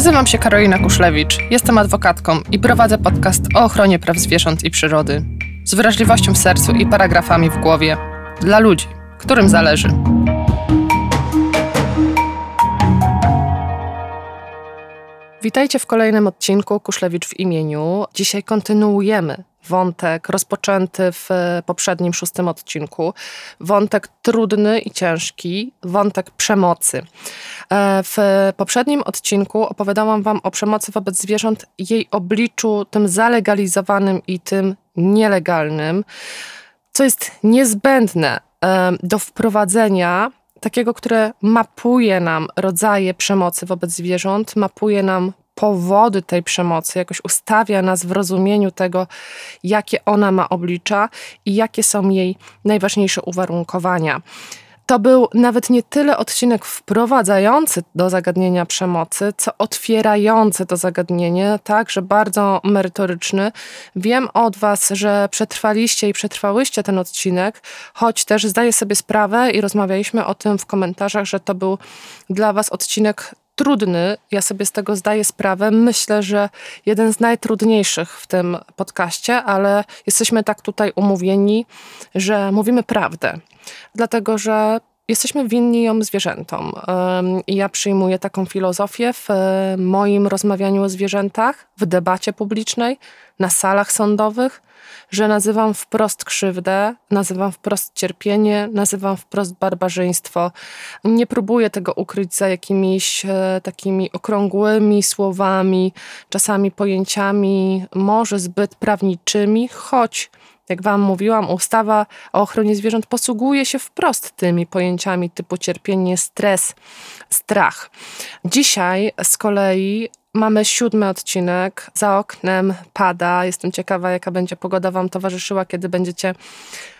Nazywam się Karolina Kuszlewicz, jestem adwokatką i prowadzę podcast o ochronie praw zwierząt i przyrody. Z wrażliwością w sercu i paragrafami w głowie. Dla ludzi, którym zależy. Witajcie w kolejnym odcinku Kuszlewicz w imieniu. Dzisiaj kontynuujemy wątek rozpoczęty w poprzednim szóstym odcinku. Wątek trudny i ciężki, wątek przemocy. E, w poprzednim odcinku opowiadałam Wam o przemocy wobec zwierząt, jej obliczu, tym zalegalizowanym i tym nielegalnym, co jest niezbędne e, do wprowadzenia takiego, które mapuje nam rodzaje przemocy wobec zwierząt, mapuje nam powody tej przemocy, jakoś ustawia nas w rozumieniu tego, jakie ona ma oblicza i jakie są jej najważniejsze uwarunkowania. To był nawet nie tyle odcinek wprowadzający do zagadnienia przemocy, co otwierający to zagadnienie, także bardzo merytoryczny. Wiem od Was, że przetrwaliście i przetrwałyście ten odcinek, choć też zdaję sobie sprawę i rozmawialiśmy o tym w komentarzach, że to był dla Was odcinek trudny, ja sobie z tego zdaję sprawę. Myślę, że jeden z najtrudniejszych w tym podcaście, ale jesteśmy tak tutaj umówieni, że mówimy prawdę. Dlatego, że jesteśmy winni ją zwierzętom. I ja przyjmuję taką filozofię w moim rozmawianiu o zwierzętach, w debacie publicznej, na salach sądowych, że nazywam wprost krzywdę, nazywam wprost cierpienie, nazywam wprost barbarzyństwo. Nie próbuję tego ukryć za jakimiś e, takimi okrągłymi słowami, czasami pojęciami może zbyt prawniczymi, choć jak Wam mówiłam, ustawa o ochronie zwierząt posługuje się wprost tymi pojęciami typu cierpienie, stres, strach. Dzisiaj z kolei Mamy siódmy odcinek, za oknem pada. Jestem ciekawa, jaka będzie pogoda Wam towarzyszyła, kiedy będziecie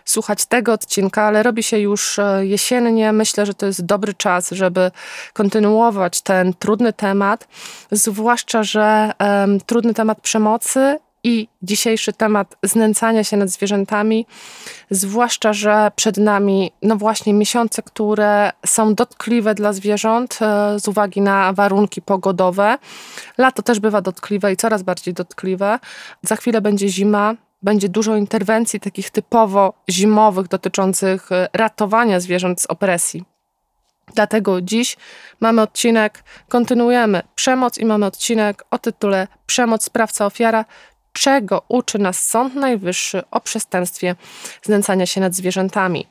słuchać tego odcinka, ale robi się już e, jesiennie. Myślę, że to jest dobry czas, żeby kontynuować ten trudny temat, zwłaszcza, że um, trudny temat przemocy i dzisiejszy temat znęcania się nad zwierzętami, zwłaszcza, że przed nami, no właśnie, miesiące, które są dotkliwe dla zwierząt e, z uwagi na warunki pogodowe. Lato też bywa dotkliwe i coraz bardziej dotkliwe. Za chwilę będzie zima, będzie dużo interwencji takich typowo zimowych dotyczących e, ratowania zwierząt z opresji. Dlatego dziś mamy odcinek, kontynuujemy przemoc i mamy odcinek o tytule Przemoc sprawca ofiara, czego uczy nas Sąd Najwyższy o przestępstwie znęcania się nad zwierzętami.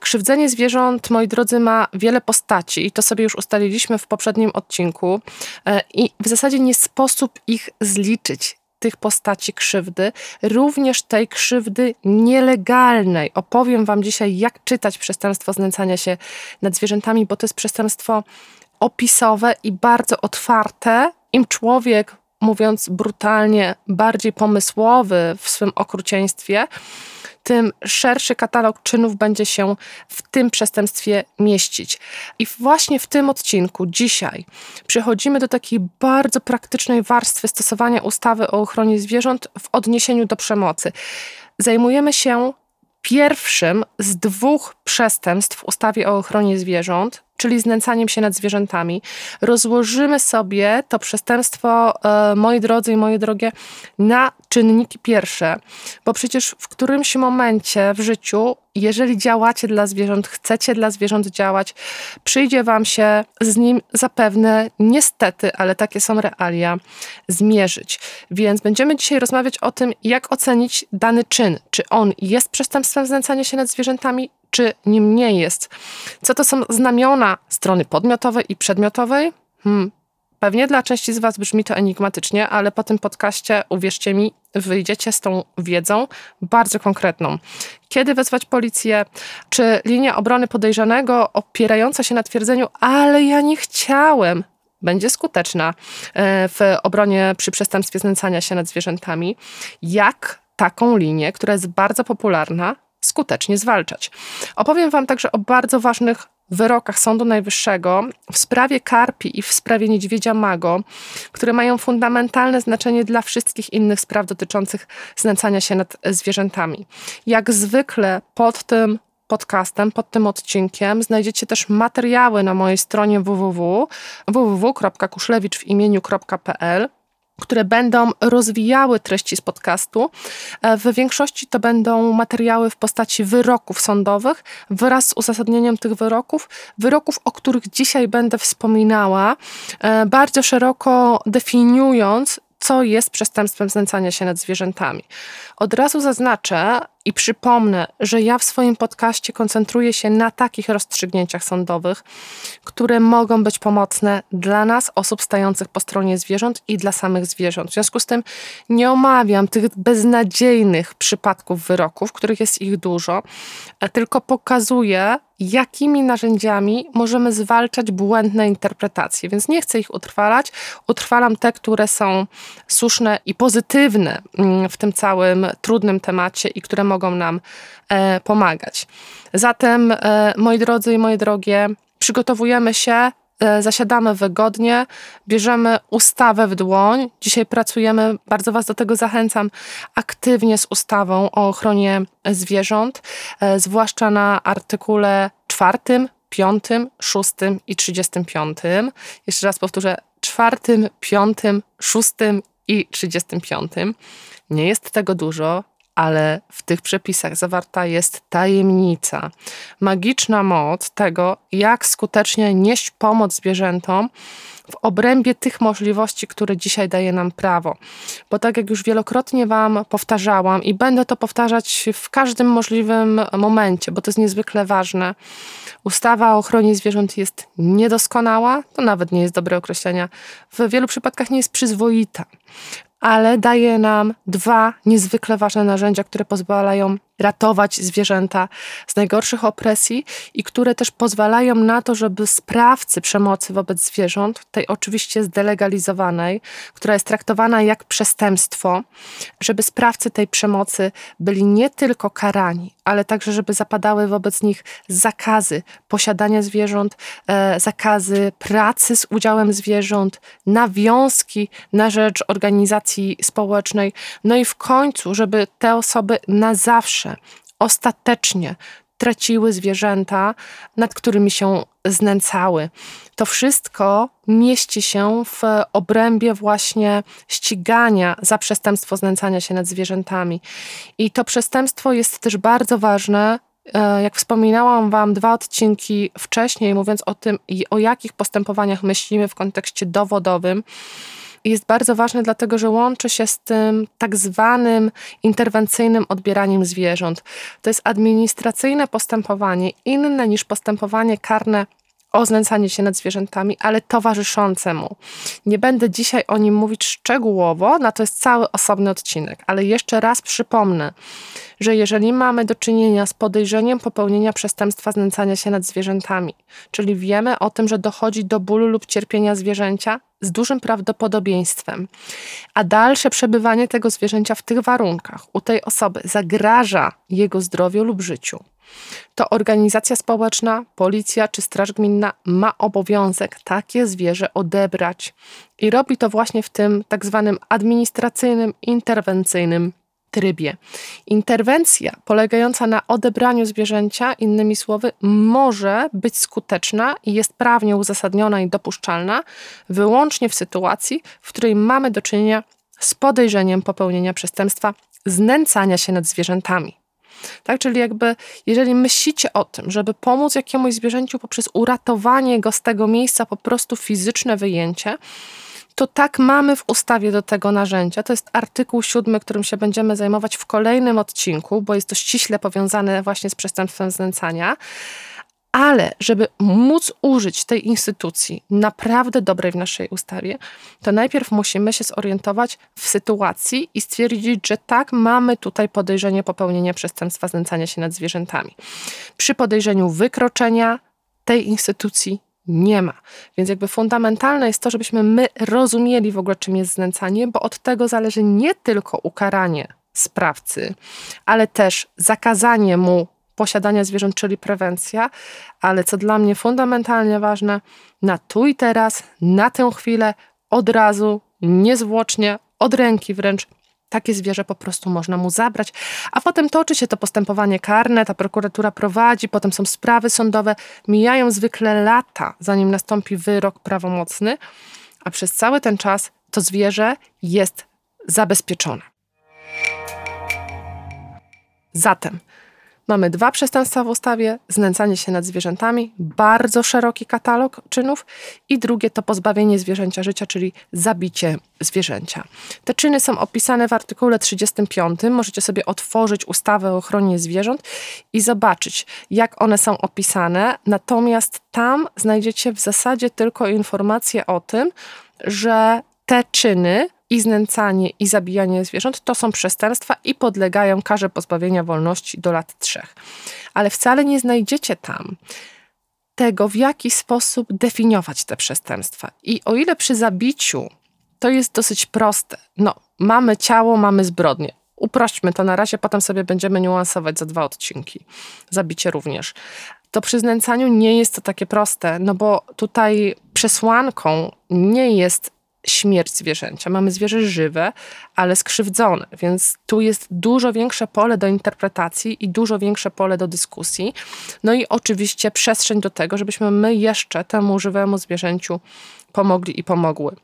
Krzywdzenie zwierząt, moi drodzy, ma wiele postaci i to sobie już ustaliliśmy w poprzednim odcinku e, i w zasadzie nie sposób ich zliczyć tych postaci krzywdy, również tej krzywdy nielegalnej. Opowiem Wam dzisiaj, jak czytać przestępstwo znęcania się nad zwierzętami, bo to jest przestępstwo opisowe i bardzo otwarte. Im człowiek mówiąc brutalnie, bardziej pomysłowy w swym okrucieństwie, tym szerszy katalog czynów będzie się w tym przestępstwie mieścić. I właśnie w tym odcinku dzisiaj przechodzimy do takiej bardzo praktycznej warstwy stosowania ustawy o ochronie zwierząt w odniesieniu do przemocy. Zajmujemy się pierwszym z dwóch przestępstw w ustawie o ochronie zwierząt, czyli znęcaniem się nad zwierzętami. Rozłożymy sobie to przestępstwo, e, moi drodzy i moje drogie, na czynniki pierwsze, bo przecież w którymś momencie w życiu, jeżeli działacie dla zwierząt, chcecie dla zwierząt działać, przyjdzie wam się z nim zapewne, niestety, ale takie są realia, zmierzyć. Więc będziemy dzisiaj rozmawiać o tym, jak ocenić dany czyn. Czy on jest przestępstwem znęcania się nad zwierzętami, czy nim nie jest. Co to są znamiona strony podmiotowej i przedmiotowej? Hmm. Pewnie dla części z Was brzmi to enigmatycznie, ale po tym podcaście, uwierzcie mi, wyjdziecie z tą wiedzą bardzo konkretną. Kiedy wezwać policję? Czy linia obrony podejrzanego opierająca się na twierdzeniu, ale ja nie chciałem, będzie skuteczna e, w obronie przy przestępstwie znęcania się nad zwierzętami? Jak taką linię, która jest bardzo popularna, skutecznie zwalczać. Opowiem Wam także o bardzo ważnych wyrokach Sądu Najwyższego w sprawie Karpi i w sprawie Niedźwiedzia Mago, które mają fundamentalne znaczenie dla wszystkich innych spraw dotyczących znęcania się nad zwierzętami. Jak zwykle pod tym podcastem, pod tym odcinkiem znajdziecie też materiały na mojej stronie www www.kuszlewicz które będą rozwijały treści z podcastu. E, w większości to będą materiały w postaci wyroków sądowych wraz z uzasadnieniem tych wyroków, wyroków, o których dzisiaj będę wspominała, e, bardzo szeroko definiując, co jest przestępstwem znęcania się nad zwierzętami. Od razu zaznaczę i przypomnę, że ja w swoim podcaście koncentruję się na takich rozstrzygnięciach sądowych, które mogą być pomocne dla nas, osób stających po stronie zwierząt i dla samych zwierząt. W związku z tym nie omawiam tych beznadziejnych przypadków wyroków, których jest ich dużo, tylko pokazuję, jakimi narzędziami możemy zwalczać błędne interpretacje. Więc nie chcę ich utrwalać. Utrwalam te, które są słuszne i pozytywne mm, w tym całym trudnym temacie i które mogą nam e, pomagać. Zatem, e, moi drodzy i moje drogie, przygotowujemy się e, zasiadamy wygodnie, bierzemy ustawę w dłoń. Dzisiaj pracujemy, bardzo Was do tego zachęcam, aktywnie z ustawą o ochronie zwierząt, zwłaszcza na artykule czwartym, piątym, szóstym i trzydziestym piątym. Jeszcze raz powtórzę, czwartym, piątym, szóstym i trzydziestym piątym. Nie jest tego dużo, ale w tych przepisach zawarta jest tajemnica, magiczna moc tego, jak skutecznie nieść pomoc zwierzętom w obrębie tych możliwości, które dzisiaj daje nam prawo. Bo tak jak już wielokrotnie Wam powtarzałam i będę to powtarzać w każdym możliwym momencie, bo to jest niezwykle ważne. Ustawa o ochronie zwierząt jest niedoskonała, to nawet nie jest dobre określenie, w wielu przypadkach nie jest przyzwoita ale daje nam dwa niezwykle ważne narzędzia, które pozwalają ratować zwierzęta z najgorszych opresji i które też pozwalają na to, żeby sprawcy przemocy wobec zwierząt, tej oczywiście zdelegalizowanej, która jest traktowana jak przestępstwo, żeby sprawcy tej przemocy byli nie tylko karani, ale także, żeby zapadały wobec nich zakazy posiadania zwierząt, e, zakazy pracy z udziałem zwierząt, nawiązki na rzecz organizacji społecznej, no i w końcu, żeby te osoby na zawsze ostatecznie traciły zwierzęta, nad którymi się znęcały. To wszystko mieści się w obrębie właśnie ścigania za przestępstwo znęcania się nad zwierzętami. I to przestępstwo jest też bardzo ważne. E, jak wspominałam Wam dwa odcinki wcześniej, mówiąc o tym, o jakich postępowaniach myślimy w kontekście dowodowym, jest bardzo ważny, dlatego że łączy się z tym tak zwanym interwencyjnym odbieraniem zwierząt. To jest administracyjne postępowanie, inne niż postępowanie karne o znęcanie się nad zwierzętami, ale towarzyszące mu. Nie będę dzisiaj o nim mówić szczegółowo, na to jest cały osobny odcinek, ale jeszcze raz przypomnę, że jeżeli mamy do czynienia z podejrzeniem popełnienia przestępstwa znęcania się nad zwierzętami, czyli wiemy o tym, że dochodzi do bólu lub cierpienia zwierzęcia z dużym prawdopodobieństwem, a dalsze przebywanie tego zwierzęcia w tych warunkach u tej osoby zagraża jego zdrowiu lub życiu, to organizacja społeczna, policja czy straż gminna ma obowiązek takie zwierzę odebrać i robi to właśnie w tym tak zwanym administracyjnym, interwencyjnym trybie. Interwencja polegająca na odebraniu zwierzęcia, innymi słowy, może być skuteczna i jest prawnie uzasadniona i dopuszczalna wyłącznie w sytuacji, w której mamy do czynienia z podejrzeniem popełnienia przestępstwa znęcania się nad zwierzętami. Tak, czyli jakby, jeżeli myślicie o tym, żeby pomóc jakiemuś zwierzęciu poprzez uratowanie go z tego miejsca, po prostu fizyczne wyjęcie, to tak mamy w ustawie do tego narzędzia. To jest artykuł siódmy, którym się będziemy zajmować w kolejnym odcinku, bo jest to ściśle powiązane właśnie z przestępstwem znęcania. Ale żeby móc użyć tej instytucji naprawdę dobrej w naszej ustawie, to najpierw musimy się zorientować w sytuacji i stwierdzić, że tak, mamy tutaj podejrzenie popełnienia przestępstwa znęcania się nad zwierzętami. Przy podejrzeniu wykroczenia tej instytucji nie ma. Więc jakby fundamentalne jest to, żebyśmy my rozumieli w ogóle, czym jest znęcanie, bo od tego zależy nie tylko ukaranie sprawcy, ale też zakazanie mu posiadania zwierząt, czyli prewencja, ale co dla mnie fundamentalnie ważne, na tu i teraz, na tę chwilę, od razu, niezwłocznie, od ręki wręcz takie zwierzę po prostu można mu zabrać, a potem toczy się to postępowanie karne, ta prokuratura prowadzi, potem są sprawy sądowe, mijają zwykle lata, zanim nastąpi wyrok prawomocny, a przez cały ten czas to zwierzę jest zabezpieczone. Zatem Mamy dwa przestępstwa w ustawie: znęcanie się nad zwierzętami, bardzo szeroki katalog czynów, i drugie to pozbawienie zwierzęcia życia, czyli zabicie zwierzęcia. Te czyny są opisane w artykule 35. Możecie sobie otworzyć ustawę o ochronie zwierząt i zobaczyć, jak one są opisane. Natomiast tam znajdziecie w zasadzie tylko informacje o tym, że te czyny i znęcanie, i zabijanie zwierząt to są przestępstwa i podlegają karze pozbawienia wolności do lat trzech. Ale wcale nie znajdziecie tam tego, w jaki sposób definiować te przestępstwa. I o ile przy zabiciu to jest dosyć proste, no, mamy ciało, mamy zbrodnię. Uprośćmy to na razie, potem sobie będziemy niuansować za dwa odcinki. Zabicie również. To przy znęcaniu nie jest to takie proste, no bo tutaj przesłanką nie jest śmierć zwierzęcia. Mamy zwierzę żywe, ale skrzywdzone, więc tu jest dużo większe pole do interpretacji i dużo większe pole do dyskusji. No i oczywiście przestrzeń do tego, żebyśmy my jeszcze temu żywemu zwierzęciu pomogli i pomogły.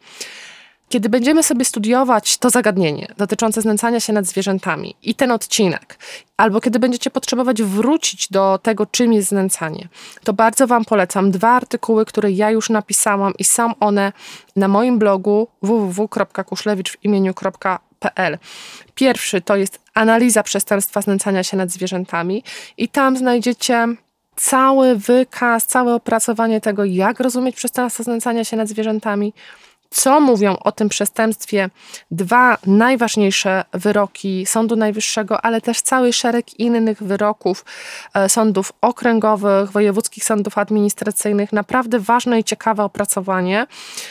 Kiedy będziemy sobie studiować to zagadnienie dotyczące znęcania się nad zwierzętami i ten odcinek, albo kiedy będziecie potrzebować wrócić do tego, czym jest znęcanie, to bardzo Wam polecam dwa artykuły, które ja już napisałam i są one na moim blogu www.kuszlewicz.pl. Pierwszy to jest analiza przestępstwa znęcania się nad zwierzętami i tam znajdziecie cały wykaz, całe opracowanie tego, jak rozumieć przestępstwo znęcania się nad zwierzętami, co mówią o tym przestępstwie dwa najważniejsze wyroki Sądu Najwyższego, ale też cały szereg innych wyroków e, sądów okręgowych, wojewódzkich sądów administracyjnych. Naprawdę ważne i ciekawe opracowanie,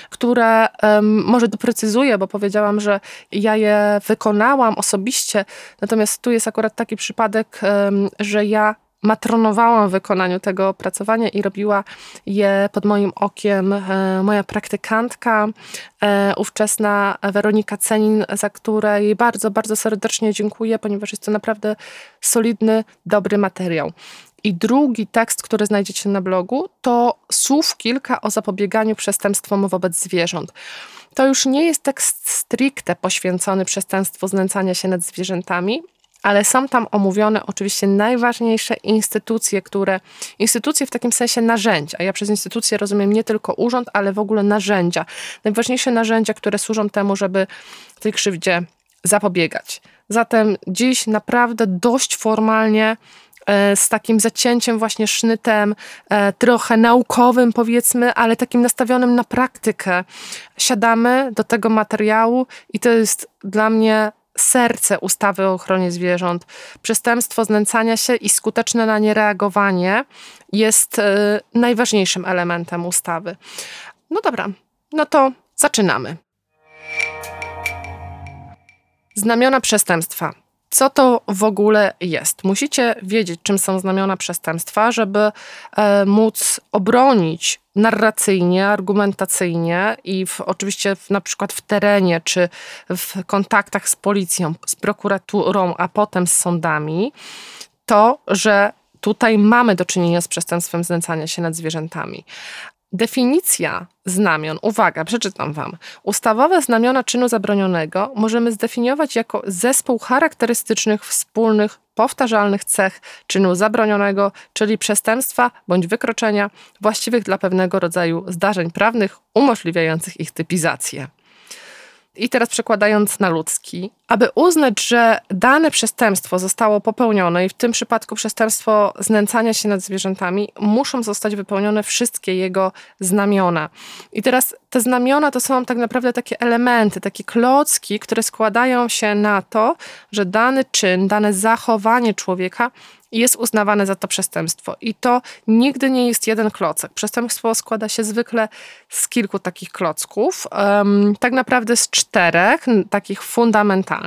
które um, może doprecyzuję, bo powiedziałam, że ja je wykonałam osobiście, natomiast tu jest akurat taki przypadek, um, że ja matronowałam w wykonaniu tego opracowania i robiła je pod moim okiem e, moja praktykantka, e, ówczesna Weronika Cenin, za której bardzo, bardzo serdecznie dziękuję, ponieważ jest to naprawdę solidny, dobry materiał. I drugi tekst, który znajdziecie na blogu, to słów kilka o zapobieganiu przestępstwom wobec zwierząt. To już nie jest tekst stricte poświęcony przestępstwu znęcania się nad zwierzętami, ale są tam omówione oczywiście najważniejsze instytucje, które, instytucje w takim sensie narzędzia. Ja przez instytucje rozumiem nie tylko urząd, ale w ogóle narzędzia. Najważniejsze narzędzia, które służą temu, żeby tej krzywdzie zapobiegać. Zatem dziś naprawdę dość formalnie e, z takim zacięciem, właśnie sznytem, e, trochę naukowym, powiedzmy, ale takim nastawionym na praktykę. Siadamy do tego materiału i to jest dla mnie serce ustawy o ochronie zwierząt. Przestępstwo znęcania się i skuteczne na nie reagowanie jest y, najważniejszym elementem ustawy. No dobra, no to zaczynamy. Znamiona przestępstwa. Co to w ogóle jest? Musicie wiedzieć, czym są znamiona przestępstwa, żeby e, móc obronić narracyjnie, argumentacyjnie i w, oczywiście w, na przykład w terenie czy w kontaktach z policją, z prokuraturą, a potem z sądami, to, że tutaj mamy do czynienia z przestępstwem znęcania się nad zwierzętami. Definicja znamion, uwaga, przeczytam Wam. Ustawowe znamiona czynu zabronionego możemy zdefiniować jako zespół charakterystycznych, wspólnych, powtarzalnych cech czynu zabronionego, czyli przestępstwa bądź wykroczenia właściwych dla pewnego rodzaju zdarzeń prawnych umożliwiających ich typizację. I teraz przekładając na ludzki, aby uznać, że dane przestępstwo zostało popełnione i w tym przypadku przestępstwo znęcania się nad zwierzętami, muszą zostać wypełnione wszystkie jego znamiona. I teraz te znamiona to są tak naprawdę takie elementy, takie klocki, które składają się na to, że dany czyn, dane zachowanie człowieka jest uznawane za to przestępstwo. I to nigdy nie jest jeden klocek. Przestępstwo składa się zwykle z kilku takich klocków, tak naprawdę z czterech, takich fundamentalnych.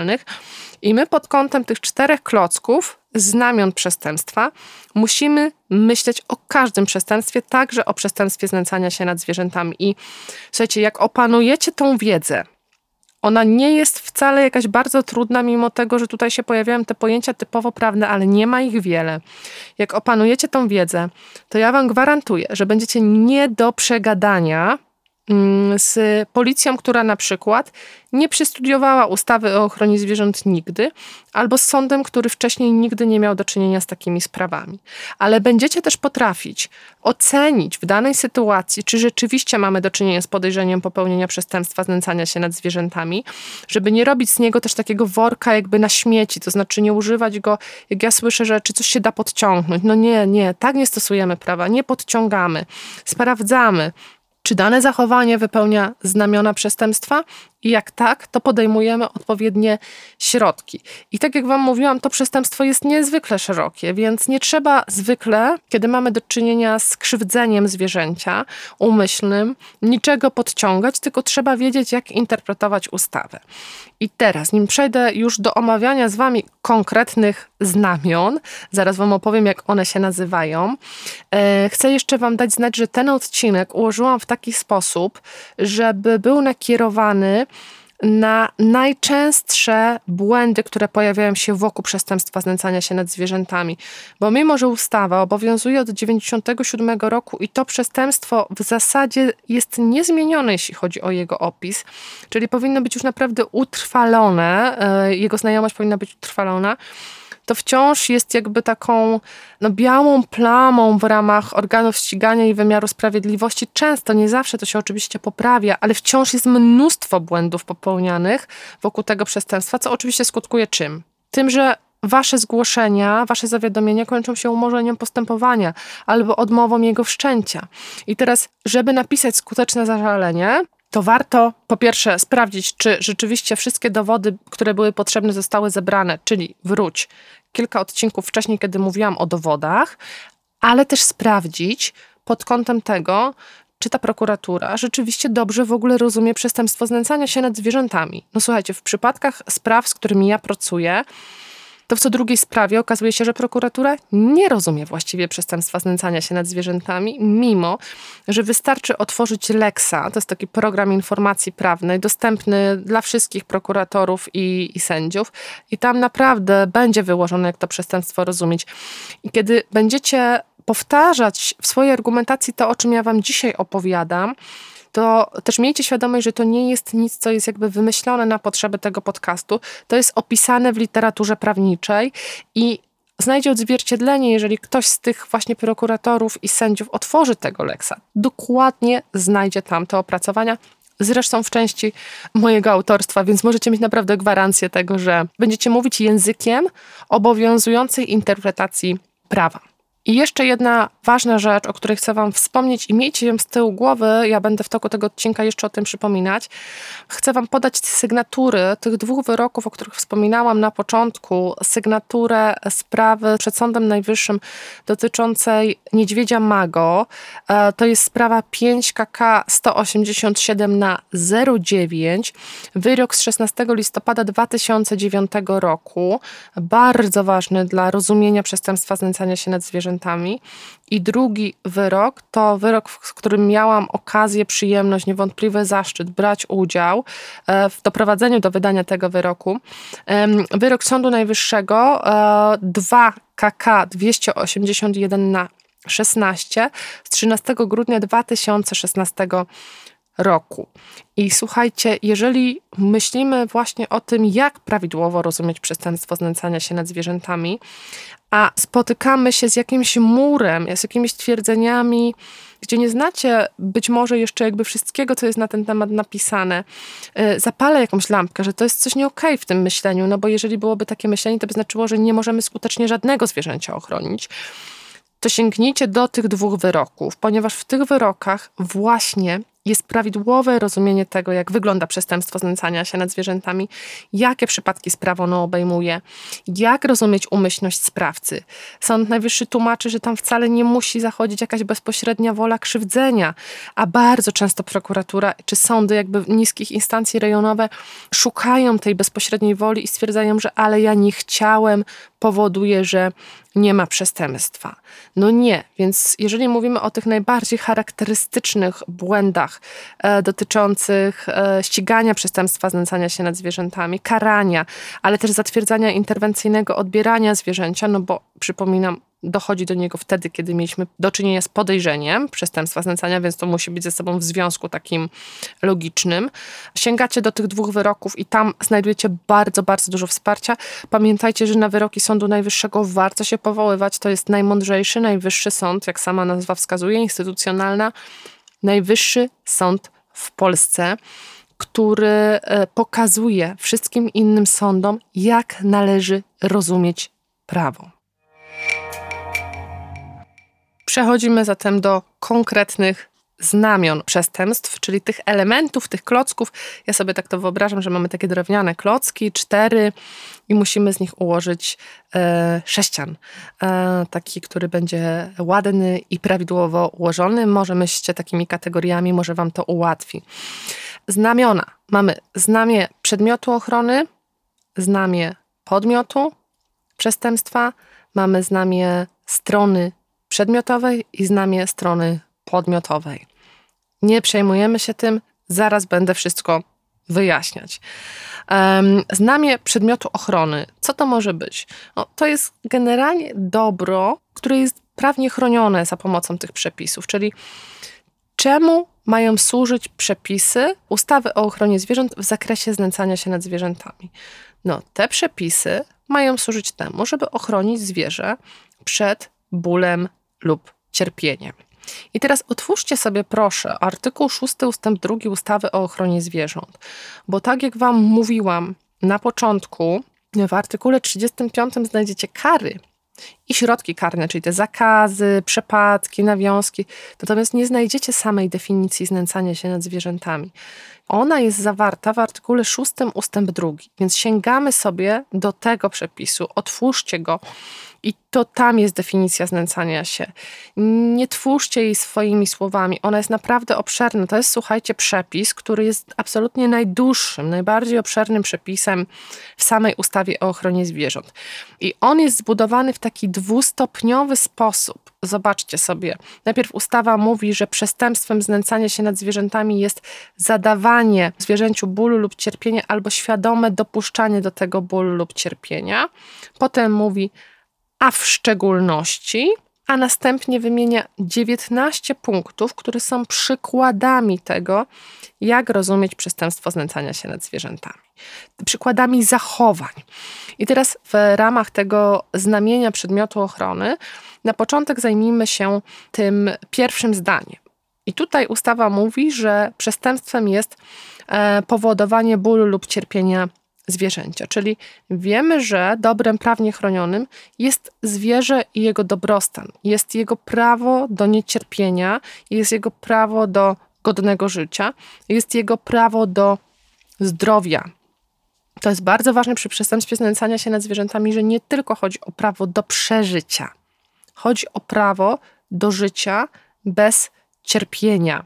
I my pod kątem tych czterech klocków, znamion przestępstwa, musimy myśleć o każdym przestępstwie, także o przestępstwie znęcania się nad zwierzętami. I słuchajcie, jak opanujecie tą wiedzę, Ona nie jest wcale jakaś bardzo trudna, mimo tego, że tutaj się pojawiają te pojęcia typowo prawne, ale nie ma ich wiele. Jak opanujecie tą wiedzę, to ja Wam gwarantuję, że będziecie nie do przegadania z policją, która na przykład nie przystudiowała ustawy o ochronie zwierząt nigdy, albo z sądem, który wcześniej nigdy nie miał do czynienia z takimi sprawami. Ale będziecie też potrafić ocenić w danej sytuacji, czy rzeczywiście mamy do czynienia z podejrzeniem popełnienia przestępstwa znęcania się nad zwierzętami, żeby nie robić z niego też takiego worka jakby na śmieci, to znaczy nie używać go, jak ja słyszę, że czy coś się da podciągnąć. No nie, nie, tak nie stosujemy prawa, nie podciągamy, sprawdzamy, czy dane zachowanie wypełnia znamiona przestępstwa? I jak tak, to podejmujemy odpowiednie środki. I tak jak Wam mówiłam, to przestępstwo jest niezwykle szerokie, więc nie trzeba zwykle, kiedy mamy do czynienia z krzywdzeniem zwierzęcia umyślnym, niczego podciągać, tylko trzeba wiedzieć, jak interpretować ustawę. I teraz, nim przejdę już do omawiania z Wami konkretnych znamion, zaraz Wam opowiem, jak one się nazywają, e, chcę jeszcze Wam dać znać, że ten odcinek ułożyłam w taki sposób, żeby był nakierowany na najczęstsze błędy, które pojawiają się wokół przestępstwa znęcania się nad zwierzętami. Bo mimo, że ustawa obowiązuje od 1997 roku i to przestępstwo w zasadzie jest niezmienione, jeśli chodzi o jego opis, czyli powinno być już naprawdę utrwalone, e, jego znajomość powinna być utrwalona, to wciąż jest jakby taką no, białą plamą w ramach organów ścigania i wymiaru sprawiedliwości. Często, nie zawsze to się oczywiście poprawia, ale wciąż jest mnóstwo błędów popełnianych wokół tego przestępstwa, co oczywiście skutkuje czym? Tym, że wasze zgłoszenia, wasze zawiadomienia kończą się umorzeniem postępowania albo odmową jego wszczęcia. I teraz, żeby napisać skuteczne zażalenie, to warto po pierwsze sprawdzić, czy rzeczywiście wszystkie dowody, które były potrzebne, zostały zebrane, czyli wróć kilka odcinków wcześniej, kiedy mówiłam o dowodach, ale też sprawdzić pod kątem tego, czy ta prokuratura rzeczywiście dobrze w ogóle rozumie przestępstwo znęcania się nad zwierzętami. No słuchajcie, w przypadkach spraw, z którymi ja pracuję, to w co drugiej sprawie okazuje się, że prokuratura nie rozumie właściwie przestępstwa znęcania się nad zwierzętami, mimo że wystarczy otworzyć Lexa, to jest taki program informacji prawnej, dostępny dla wszystkich prokuratorów i, i sędziów, i tam naprawdę będzie wyłożone, jak to przestępstwo rozumieć. I kiedy będziecie powtarzać w swojej argumentacji to, o czym ja Wam dzisiaj opowiadam, to też miejcie świadomość, że to nie jest nic, co jest jakby wymyślone na potrzeby tego podcastu. To jest opisane w literaturze prawniczej i znajdzie odzwierciedlenie, jeżeli ktoś z tych właśnie prokuratorów i sędziów otworzy tego leksa. Dokładnie znajdzie tam te opracowania. Zresztą w części mojego autorstwa, więc możecie mieć naprawdę gwarancję tego, że będziecie mówić językiem obowiązującej interpretacji prawa. I jeszcze jedna ważna rzecz, o której chcę Wam wspomnieć i miejcie ją z tyłu głowy, ja będę w toku tego odcinka jeszcze o tym przypominać. Chcę Wam podać sygnatury tych dwóch wyroków, o których wspominałam na początku. Sygnaturę sprawy przed Sądem Najwyższym dotyczącej niedźwiedzia Mago. E, to jest sprawa 5 KK 187 na 09. Wyrok z 16 listopada 2009 roku. Bardzo ważny dla rozumienia przestępstwa znęcania się nad zwierzętami I drugi wyrok to wyrok, w którym miałam okazję, przyjemność, niewątpliwy zaszczyt brać udział e, w doprowadzeniu do wydania tego wyroku. Wyrok Sądu Najwyższego 2 KK 281 na 16 z 13 grudnia 2016 roku. I słuchajcie, jeżeli myślimy właśnie o tym, jak prawidłowo rozumieć przestępstwo znęcania się nad zwierzętami, a spotykamy się z jakimś murem, z jakimiś twierdzeniami, gdzie nie znacie być może jeszcze jakby wszystkiego, co jest na ten temat napisane, y, zapala jakąś lampkę, że to jest coś nie okay w tym myśleniu, no bo jeżeli byłoby takie myślenie, to by znaczyło, że nie możemy skutecznie żadnego zwierzęcia ochronić. To sięgnijcie do tych dwóch wyroków, ponieważ w tych wyrokach właśnie jest prawidłowe rozumienie tego, jak wygląda przestępstwo znęcania się nad zwierzętami, jakie przypadki spraw ono obejmuje, jak rozumieć umyślność sprawcy. Sąd Najwyższy tłumaczy, że tam wcale nie musi zachodzić jakaś bezpośrednia wola krzywdzenia, a bardzo często prokuratura czy sądy jakby niskich instancji rejonowe szukają tej bezpośredniej woli i stwierdzają, że ale ja nie chciałem powoduje, że nie ma przestępstwa. No nie, więc jeżeli mówimy o tych najbardziej charakterystycznych błędach e, dotyczących e, ścigania przestępstwa znęcania się nad zwierzętami, karania, ale też zatwierdzania interwencyjnego odbierania zwierzęcia, no bo przypominam, dochodzi do niego wtedy, kiedy mieliśmy do czynienia z podejrzeniem przestępstwa znęcania, więc to musi być ze sobą w związku takim logicznym. Sięgacie do tych dwóch wyroków i tam znajdujecie bardzo, bardzo dużo wsparcia. Pamiętajcie, że na wyroki Sądu Najwyższego warto się powoływać. To jest najmądrzejszy, najwyższy sąd, jak sama nazwa wskazuje, instytucjonalna, najwyższy sąd w Polsce który e, pokazuje wszystkim innym sądom, jak należy rozumieć prawo. Przechodzimy zatem do konkretnych znamion przestępstw, czyli tych elementów, tych klocków. Ja sobie tak to wyobrażam, że mamy takie drewniane klocki, cztery i musimy z nich ułożyć e, sześcian. E, taki, który będzie ładny i prawidłowo ułożony. Może myślcie takimi kategoriami, może wam to ułatwi. Znamiona. Mamy znamię przedmiotu ochrony, znamię podmiotu przestępstwa, mamy znamię strony przedmiotowej i znamię strony podmiotowej. Nie przejmujemy się tym, zaraz będę wszystko wyjaśniać. Znamię przedmiotu ochrony. Co to może być? No, to jest generalnie dobro, które jest prawnie chronione za pomocą tych przepisów, czyli czemu mają służyć przepisy ustawy o ochronie zwierząt w zakresie znęcania się nad zwierzętami. No, te przepisy mają służyć temu, żeby ochronić zwierzę przed bólem lub cierpieniem. I teraz otwórzcie sobie proszę artykuł 6 ustęp 2 ustawy o ochronie zwierząt, bo tak jak wam mówiłam na początku, w artykule 35 znajdziecie kary i środki karne, czyli te zakazy, przepadki, nawiązki. Natomiast nie znajdziecie samej definicji znęcania się nad zwierzętami. Ona jest zawarta w artykule 6 ustęp 2, więc sięgamy sobie do tego przepisu, otwórzcie go i to tam jest definicja znęcania się. Nie twórzcie jej swoimi słowami. Ona jest naprawdę obszerna. To jest, słuchajcie, przepis, który jest absolutnie najdłuższym, najbardziej obszernym przepisem w samej ustawie o ochronie zwierząt. I on jest zbudowany w taki dwustopniowy sposób. Zobaczcie sobie. Najpierw ustawa mówi, że przestępstwem znęcania się nad zwierzętami jest zadawanie zwierzęciu bólu lub cierpienia albo świadome dopuszczanie do tego bólu lub cierpienia. Potem mówi, a w szczególności, a następnie wymienia 19 punktów, które są przykładami tego, jak rozumieć przestępstwo znęcania się nad zwierzętami. Przykładami zachowań. I teraz w ramach tego znamienia przedmiotu ochrony, na początek zajmijmy się tym pierwszym zdaniem. I tutaj ustawa mówi, że przestępstwem jest e, powodowanie bólu lub cierpienia zwierzęcia. Czyli wiemy, że dobrem prawnie chronionym jest zwierzę i jego dobrostan. Jest jego prawo do niecierpienia, jest jego prawo do godnego życia, jest jego prawo do zdrowia. To jest bardzo ważne przy przestępstwie znęcania się nad zwierzętami, że nie tylko chodzi o prawo do przeżycia, chodzi o prawo do życia bez cierpienia.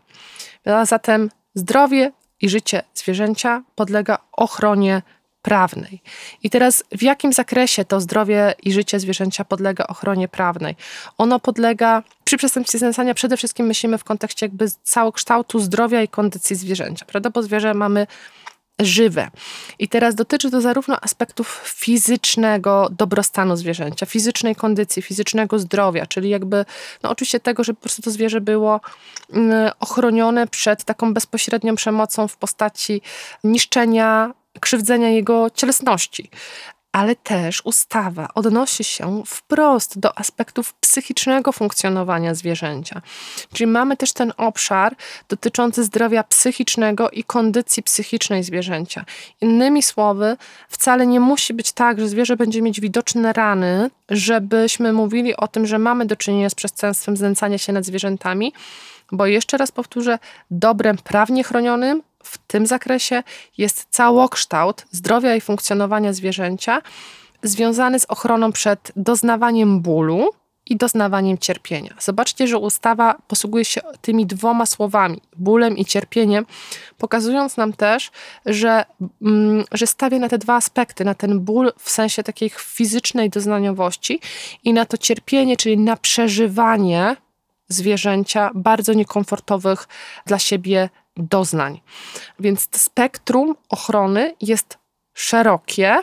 A zatem zdrowie i życie zwierzęcia podlega ochronie prawnej. I teraz w jakim zakresie to zdrowie i życie zwierzęcia podlega ochronie prawnej? Ono podlega przy przestępstwie znęcania przede wszystkim myślimy w kontekście jakby całokształtu zdrowia i kondycji zwierzęcia, prawda? Bo zwierzę mamy żywe. I teraz dotyczy to zarówno aspektów fizycznego dobrostanu zwierzęcia, fizycznej kondycji, fizycznego zdrowia, czyli jakby, no oczywiście tego, żeby po prostu to zwierzę było mm, ochronione przed taką bezpośrednią przemocą w postaci niszczenia krzywdzenia jego cielesności. Ale też ustawa odnosi się wprost do aspektów psychicznego funkcjonowania zwierzęcia. Czyli mamy też ten obszar dotyczący zdrowia psychicznego i kondycji psychicznej zwierzęcia. Innymi słowy, wcale nie musi być tak, że zwierzę będzie mieć widoczne rany, żebyśmy mówili o tym, że mamy do czynienia z przestępstwem znęcania się nad zwierzętami, bo jeszcze raz powtórzę, dobrem prawnie chronionym w tym zakresie jest całokształt zdrowia i funkcjonowania zwierzęcia związany z ochroną przed doznawaniem bólu i doznawaniem cierpienia. Zobaczcie, że ustawa posługuje się tymi dwoma słowami, bólem i cierpieniem, pokazując nam też, że, mm, że stawia na te dwa aspekty, na ten ból w sensie takiej fizycznej doznaniowości i na to cierpienie, czyli na przeżywanie zwierzęcia bardzo niekomfortowych dla siebie doznań. Więc spektrum ochrony jest szerokie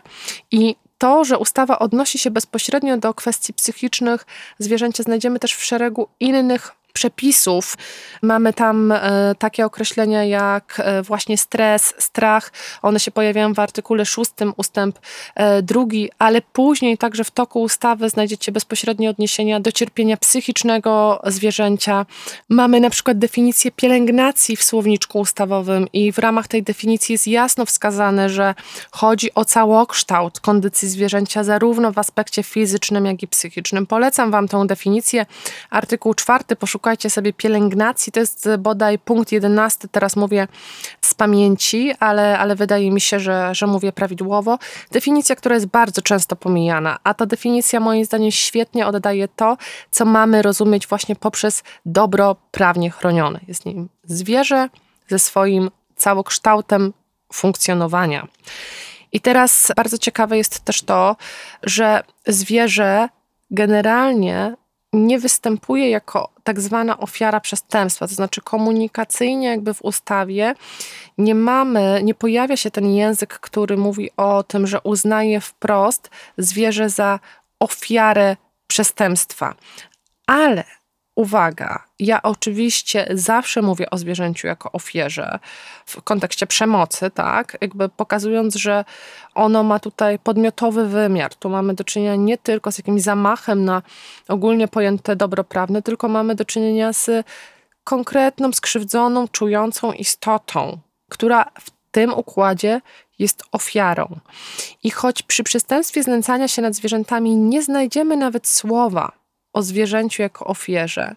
i to, że ustawa odnosi się bezpośrednio do kwestii psychicznych zwierzęcia, znajdziemy też w szeregu innych przepisów. Mamy tam e, takie określenia jak e, właśnie stres, strach. One się pojawiają w artykule 6 ustęp e, drugi, ale później także w toku ustawy znajdziecie bezpośrednie odniesienia do cierpienia psychicznego zwierzęcia. Mamy na przykład definicję pielęgnacji w słowniczku ustawowym i w ramach tej definicji jest jasno wskazane, że chodzi o całokształt kondycji zwierzęcia zarówno w aspekcie fizycznym, jak i psychicznym. Polecam Wam tą definicję. Artykuł 4 poszukajcie poszukajcie sobie pielęgnacji. To jest bodaj punkt 11, teraz mówię z pamięci, ale, ale wydaje mi się, że, że mówię prawidłowo. Definicja, która jest bardzo często pomijana, a ta definicja moim zdaniem świetnie oddaje to, co mamy rozumieć właśnie poprzez dobro prawnie chronione. Jest nim zwierzę ze swoim całokształtem funkcjonowania. I teraz bardzo ciekawe jest też to, że zwierzę generalnie nie występuje jako tak zwana ofiara przestępstwa, to znaczy komunikacyjnie jakby w ustawie nie mamy, nie pojawia się ten język, który mówi o tym, że uznaje wprost zwierzę za ofiarę przestępstwa. Ale uwaga, ja oczywiście zawsze mówię o zwierzęciu jako ofierze w kontekście przemocy, tak? Jakby pokazując, że ono ma tutaj podmiotowy wymiar. Tu mamy do czynienia nie tylko z jakimś zamachem na ogólnie pojęte dobro prawne, tylko mamy do czynienia z konkretną, skrzywdzoną, czującą istotą, która w tym układzie jest ofiarą. I choć przy przestępstwie znęcania się nad zwierzętami nie znajdziemy nawet słowa o zwierzęciu jako ofierze,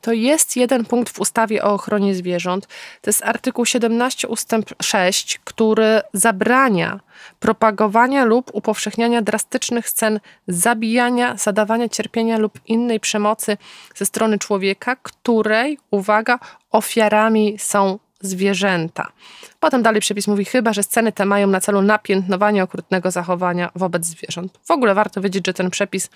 to jest jeden punkt w ustawie o ochronie zwierząt. To jest artykuł 17 ustęp 6, który zabrania propagowania lub upowszechniania drastycznych scen zabijania, zadawania cierpienia lub innej przemocy ze strony człowieka, której, uwaga, ofiarami są zwierzęta. Potem dalej przepis mówi, chyba że sceny te mają na celu napiętnowanie okrutnego zachowania wobec zwierząt. W ogóle warto wiedzieć, że ten przepis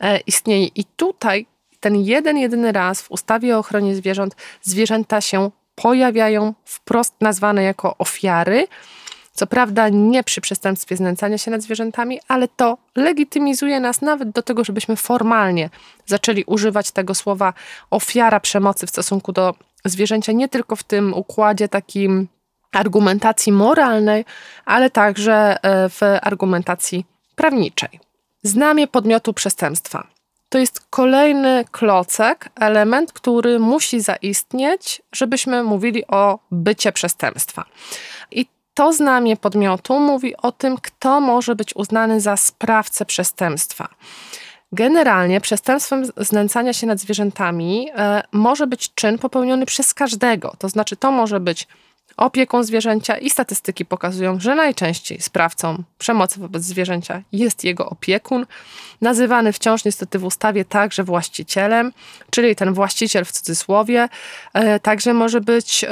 e, istnieje. I tutaj ten jeden, jedyny raz w ustawie o ochronie zwierząt zwierzęta się pojawiają wprost nazwane jako ofiary. Co prawda nie przy przestępstwie znęcania się nad zwierzętami, ale to legitymizuje nas nawet do tego, żebyśmy formalnie zaczęli używać tego słowa ofiara przemocy w stosunku do zwierzęcia, nie tylko w tym układzie takim argumentacji moralnej, ale także e, w argumentacji prawniczej. Znamie podmiotu przestępstwa to jest kolejny klocek, element, który musi zaistnieć, żebyśmy mówili o bycie przestępstwa. I to znamie podmiotu mówi o tym, kto może być uznany za sprawcę przestępstwa. Generalnie przestępstwem znęcania się nad zwierzętami e, może być czyn popełniony przez każdego. To znaczy, to może być opiekun zwierzęcia i statystyki pokazują, że najczęściej sprawcą przemocy wobec zwierzęcia jest jego opiekun, nazywany wciąż niestety w ustawie także właścicielem, czyli ten właściciel w cudzysłowie, e, także może być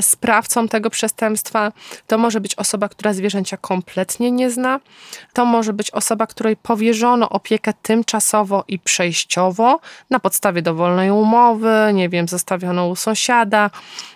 sprawcą tego przestępstwa. To może być osoba, która zwierzęcia kompletnie nie zna. To może być osoba, której powierzono opiekę tymczasowo i przejściowo na podstawie dowolnej umowy, nie wiem, zostawiono u sąsiada,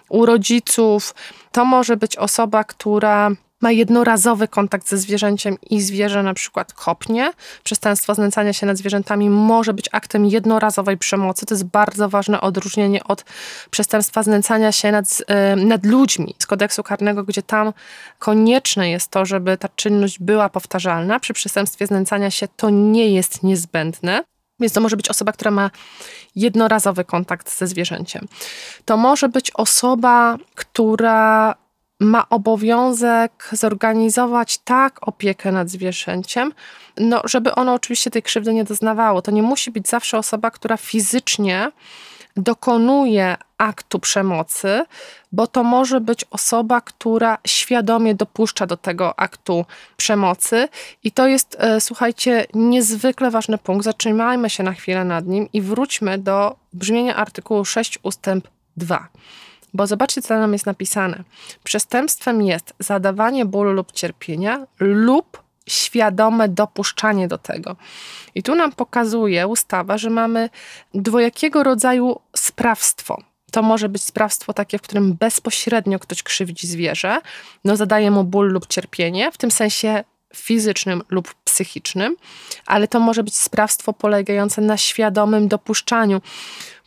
u rodziców. To może być osoba, która ma jednorazowy kontakt ze zwierzęciem i zwierzę na przykład kopnie. Przestępstwo znęcania się nad zwierzętami może być aktem jednorazowej przemocy. To jest bardzo ważne odróżnienie od przestępstwa znęcania się nad, nad ludźmi z kodeksu karnego, gdzie tam konieczne jest to, żeby ta czynność była powtarzalna. Przy przestępstwie znęcania się to nie jest niezbędne. Więc to może być osoba, która ma jednorazowy kontakt ze zwierzęciem. To może być osoba, która ma obowiązek zorganizować tak opiekę nad zwierzęciem, no, żeby ono oczywiście tej krzywdy nie doznawało. To nie musi być zawsze osoba, która fizycznie dokonuje aktu przemocy, bo to może być osoba, która świadomie dopuszcza do tego aktu przemocy. I to jest, e, słuchajcie, niezwykle ważny punkt. Zatrzymajmy się na chwilę nad nim i wróćmy do brzmienia artykułu 6 ustęp 2. Bo zobaczcie, co tam jest napisane. Przestępstwem jest zadawanie bólu lub cierpienia lub świadome dopuszczanie do tego. I tu nam pokazuje ustawa, że mamy dwojakiego rodzaju sprawstwo. To może być sprawstwo takie, w którym bezpośrednio ktoś krzywdzi zwierzę, no zadaje mu ból lub cierpienie, w tym sensie fizycznym lub psychicznym, ale to może być sprawstwo polegające na świadomym dopuszczaniu.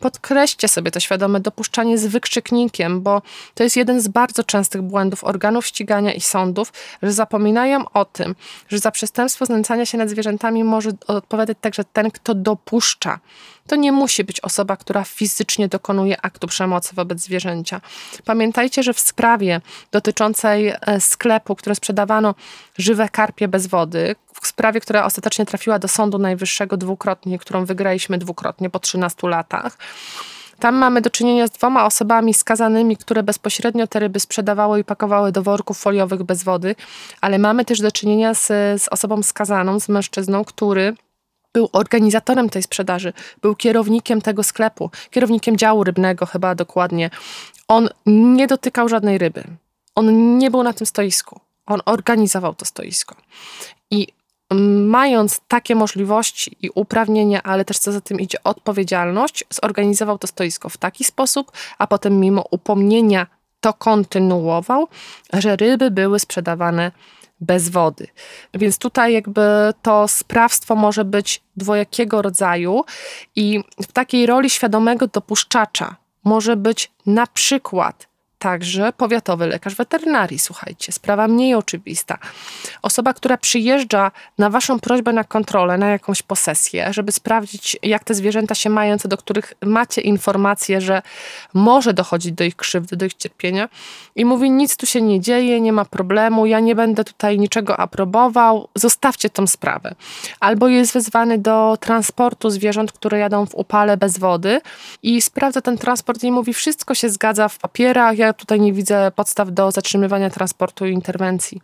Podkreślcie sobie to świadome dopuszczanie z wykrzyknikiem, bo to jest jeden z bardzo częstych błędów organów ścigania i sądów, że zapominają o tym, że za przestępstwo znęcania się nad zwierzętami może odpowiadać także ten, kto dopuszcza. To nie musi być osoba, która fizycznie dokonuje aktu przemocy wobec zwierzęcia. Pamiętajcie, że w sprawie dotyczącej e, sklepu, które sprzedawano żywe karpie bez wody, w sprawie, która ostatecznie trafiła do Sądu Najwyższego dwukrotnie, którą wygraliśmy dwukrotnie po 13 latach. Tam mamy do czynienia z dwoma osobami skazanymi, które bezpośrednio te ryby sprzedawały i pakowały do worków foliowych bez wody, ale mamy też do czynienia z, z osobą skazaną, z mężczyzną, który był organizatorem tej sprzedaży, był kierownikiem tego sklepu, kierownikiem działu rybnego chyba dokładnie. On nie dotykał żadnej ryby. On nie był na tym stoisku. On organizował to stoisko. I mając takie możliwości i uprawnienia, ale też co za tym idzie odpowiedzialność, zorganizował to stoisko w taki sposób, a potem mimo upomnienia to kontynuował, że ryby były sprzedawane bez wody. Więc tutaj jakby to sprawstwo może być dwojakiego rodzaju i w takiej roli świadomego dopuszczacza może być na przykład także powiatowy lekarz weterynarii. Słuchajcie, sprawa mniej oczywista. Osoba, która przyjeżdża na waszą prośbę na kontrolę, na jakąś posesję, żeby sprawdzić, jak te zwierzęta się mają, co do których macie informację, że może dochodzić do ich krzywdy, do ich cierpienia i mówi, nic tu się nie dzieje, nie ma problemu, ja nie będę tutaj niczego aprobował, zostawcie tą sprawę. Albo jest wezwany do transportu zwierząt, które jadą w upale bez wody i sprawdza ten transport i mówi, wszystko się zgadza w papierach, ja tutaj nie widzę podstaw do zatrzymywania transportu i interwencji.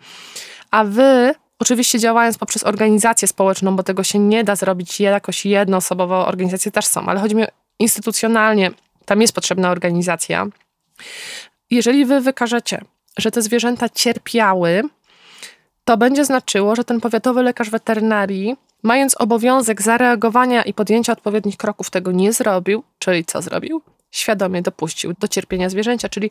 A wy Oczywiście działając poprzez organizację społeczną, bo tego się nie da zrobić jakoś jednoosobowo, organizacje też są, ale chodzi mi instytucjonalnie, tam jest potrzebna organizacja. Jeżeli wy wykażecie, że te zwierzęta cierpiały, to będzie znaczyło, że ten powiatowy lekarz weterynarii, mając obowiązek zareagowania i podjęcia odpowiednich kroków, tego nie zrobił, czyli co zrobił? Świadomie dopuścił do cierpienia zwierzęcia, czyli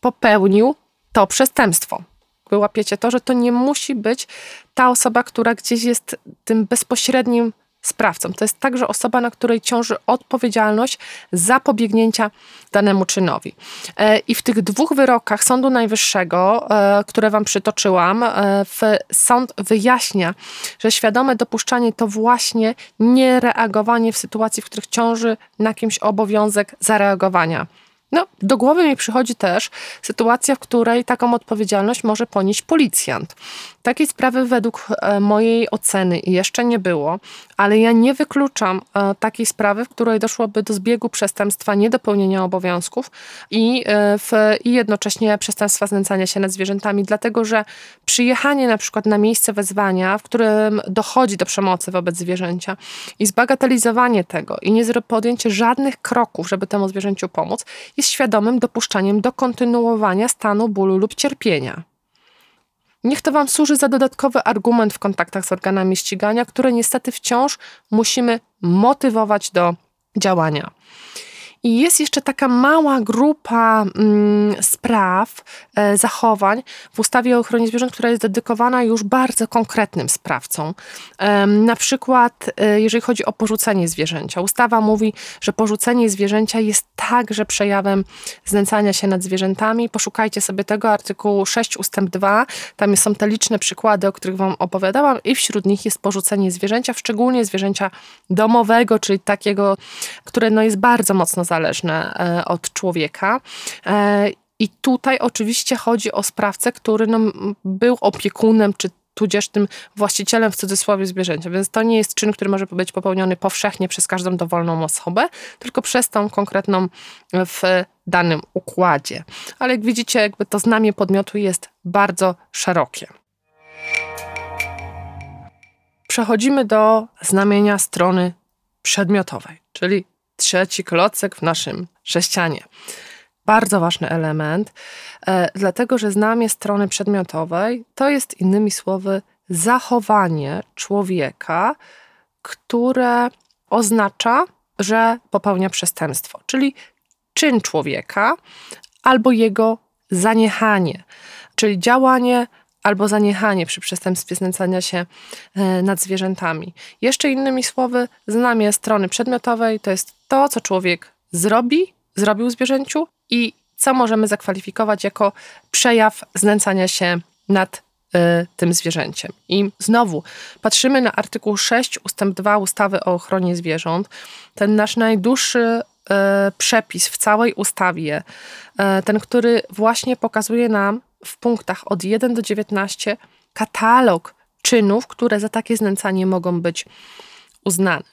popełnił to przestępstwo. Wyłapiecie to, że to nie musi być ta osoba, która gdzieś jest tym bezpośrednim sprawcą. To jest także osoba, na której ciąży odpowiedzialność zapobiegnięcia danemu czynowi. E, I w tych dwóch wyrokach Sądu Najwyższego, e, które Wam przytoczyłam, e, sąd wyjaśnia, że świadome dopuszczanie to właśnie niereagowanie w sytuacji, w których ciąży na kimś obowiązek zareagowania. No, do głowy mi przychodzi też sytuacja, w której taką odpowiedzialność może ponieść policjant. Takiej sprawy według e, mojej oceny jeszcze nie było, ale ja nie wykluczam e, takiej sprawy, w której doszłoby do zbiegu przestępstwa niedopełnienia obowiązków i, e, w, i jednocześnie przestępstwa znęcania się nad zwierzętami, dlatego że przyjechanie na przykład na miejsce wezwania, w którym dochodzi do przemocy wobec zwierzęcia i zbagatelizowanie tego i nie podjęcie żadnych kroków, żeby temu zwierzęciu pomóc, jest świadomym dopuszczaniem do kontynuowania stanu bólu lub cierpienia. Niech to Wam służy za dodatkowy argument w kontaktach z organami ścigania, które niestety wciąż musimy motywować do działania. I jest jeszcze taka mała grupa mm, spraw, e, zachowań w ustawie o ochronie zwierząt, która jest dedykowana już bardzo konkretnym sprawcom. E, na przykład, e, jeżeli chodzi o porzucenie zwierzęcia. Ustawa mówi, że porzucenie zwierzęcia jest także przejawem znęcania się nad zwierzętami. Poszukajcie sobie tego artykułu 6 ustęp 2. Tam są te liczne przykłady, o których Wam opowiadałam, i wśród nich jest porzucenie zwierzęcia, szczególnie zwierzęcia domowego, czyli takiego, które no, jest bardzo mocno zależne zależne e, od człowieka. E, I tutaj oczywiście chodzi o sprawcę, który no, był opiekunem czy tudzież tym właścicielem w cudzysłowie zwierzęcia. Więc to nie jest czyn, który może być popełniony powszechnie przez każdą dowolną osobę, tylko przez tą konkretną w danym układzie. Ale jak widzicie, jakby to znamie podmiotu jest bardzo szerokie. Przechodzimy do znamienia strony przedmiotowej, czyli trzeci klocek w naszym sześcianie. Bardzo ważny element, e, dlatego że znamie strony przedmiotowej to jest innymi słowy zachowanie człowieka, które oznacza, że popełnia przestępstwo, czyli czyn człowieka albo jego zaniechanie, czyli działanie albo zaniechanie przy przestępstwie znęcania się e, nad zwierzętami. Jeszcze innymi słowy, znamie strony przedmiotowej to jest to, co człowiek zrobi, zrobił zwierzęciu i co możemy zakwalifikować jako przejaw znęcania się nad y, tym zwierzęciem. I znowu patrzymy na artykuł 6 ustęp 2 ustawy o ochronie zwierząt. Ten nasz najdłuższy y, przepis w całej ustawie, ten, który właśnie pokazuje nam w punktach od 1 do 19 katalog czynów, które za takie znęcanie mogą być uznane.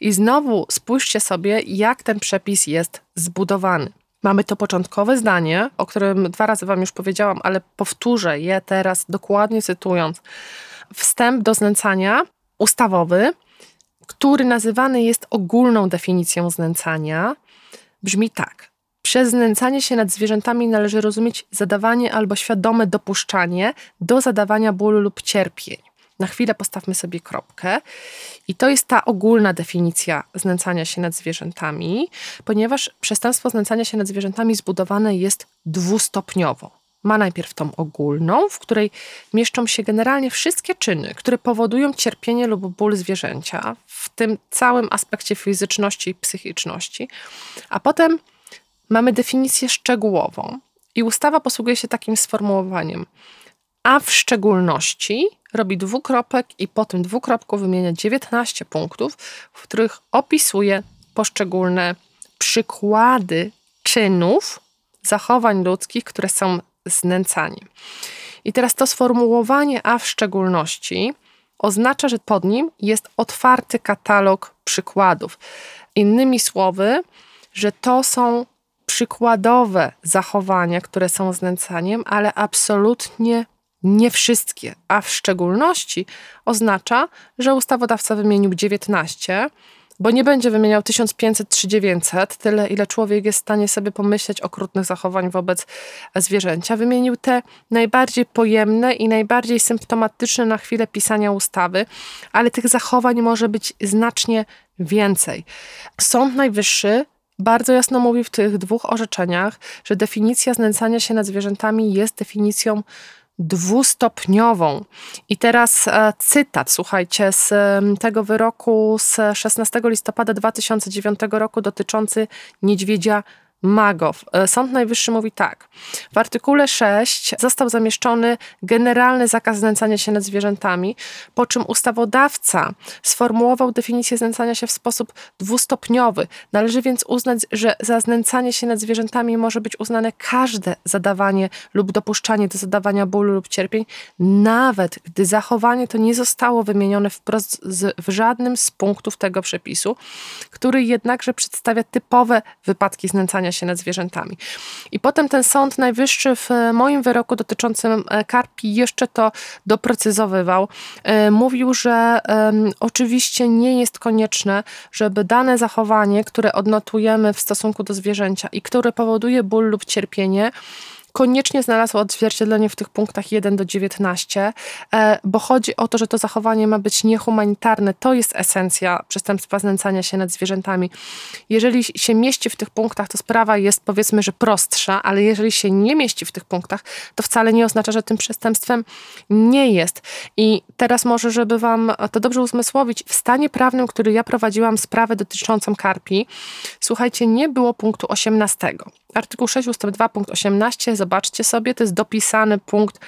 I znowu spójrzcie sobie, jak ten przepis jest zbudowany. Mamy to początkowe zdanie, o którym dwa razy Wam już powiedziałam, ale powtórzę je teraz dokładnie cytując. Wstęp do znęcania ustawowy, który nazywany jest ogólną definicją znęcania, brzmi tak. Przez znęcanie się nad zwierzętami należy rozumieć zadawanie albo świadome dopuszczanie do zadawania bólu lub cierpień. Na chwilę postawmy sobie kropkę. I to jest ta ogólna definicja znęcania się nad zwierzętami, ponieważ przestępstwo znęcania się nad zwierzętami zbudowane jest dwustopniowo. Ma najpierw tą ogólną, w której mieszczą się generalnie wszystkie czyny, które powodują cierpienie lub ból zwierzęcia, w tym całym aspekcie fizyczności i psychiczności. A potem mamy definicję szczegółową. I ustawa posługuje się takim sformułowaniem. A w szczególności robi dwukropek i po tym dwukropku wymienia 19 punktów, w których opisuje poszczególne przykłady czynów, zachowań ludzkich, które są znęcaniem. I teraz to sformułowanie a w szczególności oznacza, że pod nim jest otwarty katalog przykładów. Innymi słowy, że to są przykładowe zachowania, które są znęcaniem, ale absolutnie nie wszystkie, a w szczególności oznacza, że ustawodawca wymienił 19, bo nie będzie wymieniał 1500 czy 900, tyle ile człowiek jest w stanie sobie pomyśleć okrutnych zachowań wobec zwierzęcia. Wymienił te najbardziej pojemne i najbardziej symptomatyczne na chwilę pisania ustawy, ale tych zachowań może być znacznie więcej. Sąd Najwyższy bardzo jasno mówi w tych dwóch orzeczeniach, że definicja znęcania się nad zwierzętami jest definicją dwustopniową. I teraz e, cytat, słuchajcie, z tego wyroku z 16 listopada 2009 roku dotyczący niedźwiedzia Magow. E, Sąd Najwyższy mówi tak. W artykule 6 został zamieszczony generalny zakaz znęcania się nad zwierzętami, po czym ustawodawca sformułował definicję znęcania się w sposób dwustopniowy. Należy więc uznać, że za znęcanie się nad zwierzętami może być uznane każde zadawanie lub dopuszczanie do zadawania bólu lub cierpień, nawet gdy zachowanie to nie zostało wymienione wprost z, w żadnym z punktów tego przepisu, który jednakże przedstawia typowe wypadki znęcania się nad zwierzętami. I potem ten Sąd Najwyższy w moim wyroku dotyczącym e, karpi jeszcze to doprecyzowywał. E, mówił, że oczywiście nie jest konieczne, żeby dane zachowanie, które odnotujemy w stosunku do zwierzęcia i które powoduje ból lub cierpienie, koniecznie znalazło odzwierciedlenie w tych punktach 1 do 19, e, bo chodzi o to, że to zachowanie ma być niehumanitarne. To jest esencja przestępstwa znęcania się nad zwierzętami. Jeżeli się mieści w tych punktach, to sprawa jest powiedzmy, że prostsza, ale jeżeli się nie mieści w tych punktach, to wcale nie oznacza, że tym przestępstwem nie jest. I teraz może, żeby wam to dobrze uzmysłowić, w stanie prawnym, który ja prowadziłam sprawę dotyczącą karpi, słuchajcie, nie było punktu 18. Artykuł 6 ust. 2 punkt 18 zobaczcie sobie, to jest dopisany punkt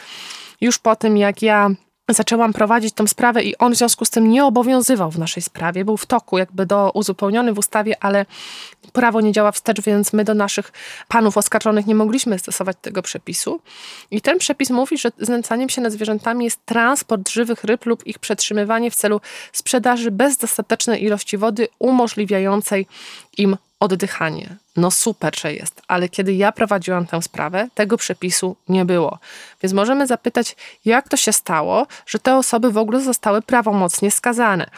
już po tym, jak ja zaczęłam prowadzić tą sprawę i on w związku z tym nie obowiązywał w naszej sprawie, był w toku, jakby do uzupełniony w ustawie, ale prawo nie działa wstecz, więc my do naszych panów oskarżonych nie mogliśmy stosować tego przepisu. I ten przepis mówi, że znęcaniem się nad zwierzętami jest transport żywych ryb lub ich przetrzymywanie w celu sprzedaży bez dostatecznej ilości wody umożliwiającej im oddychanie. No super, że jest, ale kiedy ja prowadziłam tę sprawę, tego przepisu nie było. Więc możemy zapytać, jak to się stało, że te osoby w ogóle zostały prawomocnie skazane.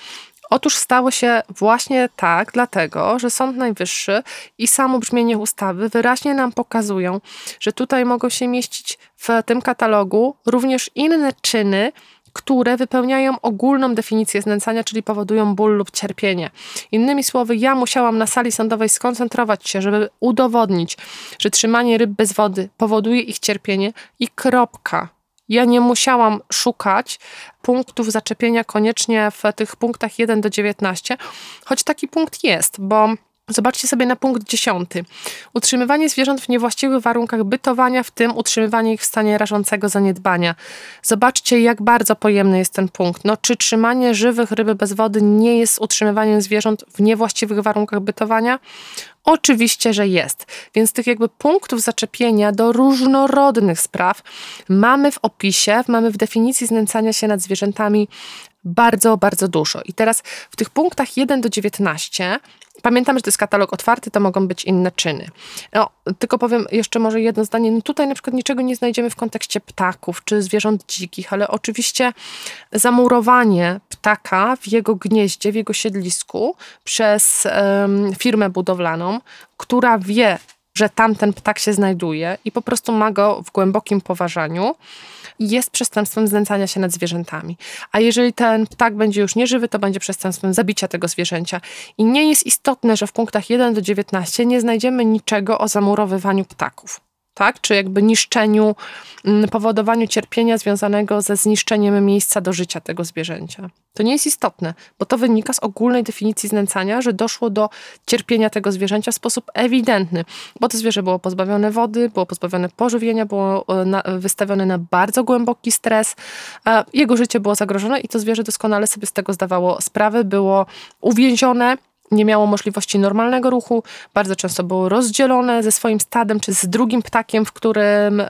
Otóż stało się właśnie tak, dlatego, że Sąd Najwyższy i samo brzmienie ustawy wyraźnie nam pokazują, że tutaj mogą się mieścić w tym katalogu również inne czyny, które wypełniają ogólną definicję znęcania, czyli powodują ból lub cierpienie. Innymi słowy, ja musiałam na sali sądowej skoncentrować się, żeby udowodnić, że trzymanie ryb bez wody powoduje ich cierpienie i kropka. Ja nie musiałam szukać punktów zaczepienia koniecznie w tych punktach 1 do 19, choć taki punkt jest, bo Zobaczcie sobie na punkt dziesiąty. Utrzymywanie zwierząt w niewłaściwych warunkach bytowania, w tym utrzymywanie ich w stanie rażącego zaniedbania. Zobaczcie, jak bardzo pojemny jest ten punkt. No, czy trzymanie żywych ryby bez wody nie jest utrzymywaniem zwierząt w niewłaściwych warunkach bytowania? Oczywiście, że jest. Więc tych jakby punktów zaczepienia do różnorodnych spraw mamy w opisie, mamy w definicji znęcania się nad zwierzętami bardzo, bardzo dużo. I teraz w tych punktach 1 do 19 Pamiętam, że to jest katalog otwarty, to mogą być inne czyny. No, tylko powiem jeszcze może jedno zdanie. No tutaj na przykład niczego nie znajdziemy w kontekście ptaków czy zwierząt dzikich, ale oczywiście zamurowanie ptaka w jego gnieździe, w jego siedlisku przez um, firmę budowlaną, która wie, że tamten ptak się znajduje i po prostu ma go w głębokim poważaniu, jest przestępstwem znęcania się nad zwierzętami. A jeżeli ten ptak będzie już nieżywy, to będzie przestępstwem zabicia tego zwierzęcia. I nie jest istotne, że w punktach 1 do 19 nie znajdziemy niczego o zamurowywaniu ptaków tak? czy jakby niszczeniu, mm, powodowaniu cierpienia związanego ze zniszczeniem miejsca do życia tego zwierzęcia. To nie jest istotne, bo to wynika z ogólnej definicji znęcania, że doszło do cierpienia tego zwierzęcia w sposób ewidentny, bo to zwierzę było pozbawione wody, było pozbawione pożywienia, było e, wystawione na bardzo głęboki stres, jego życie było zagrożone i to zwierzę doskonale sobie z tego zdawało sprawę, było uwięzione nie miało możliwości normalnego ruchu, bardzo często było rozdzielone ze swoim stadem czy z drugim ptakiem, w którym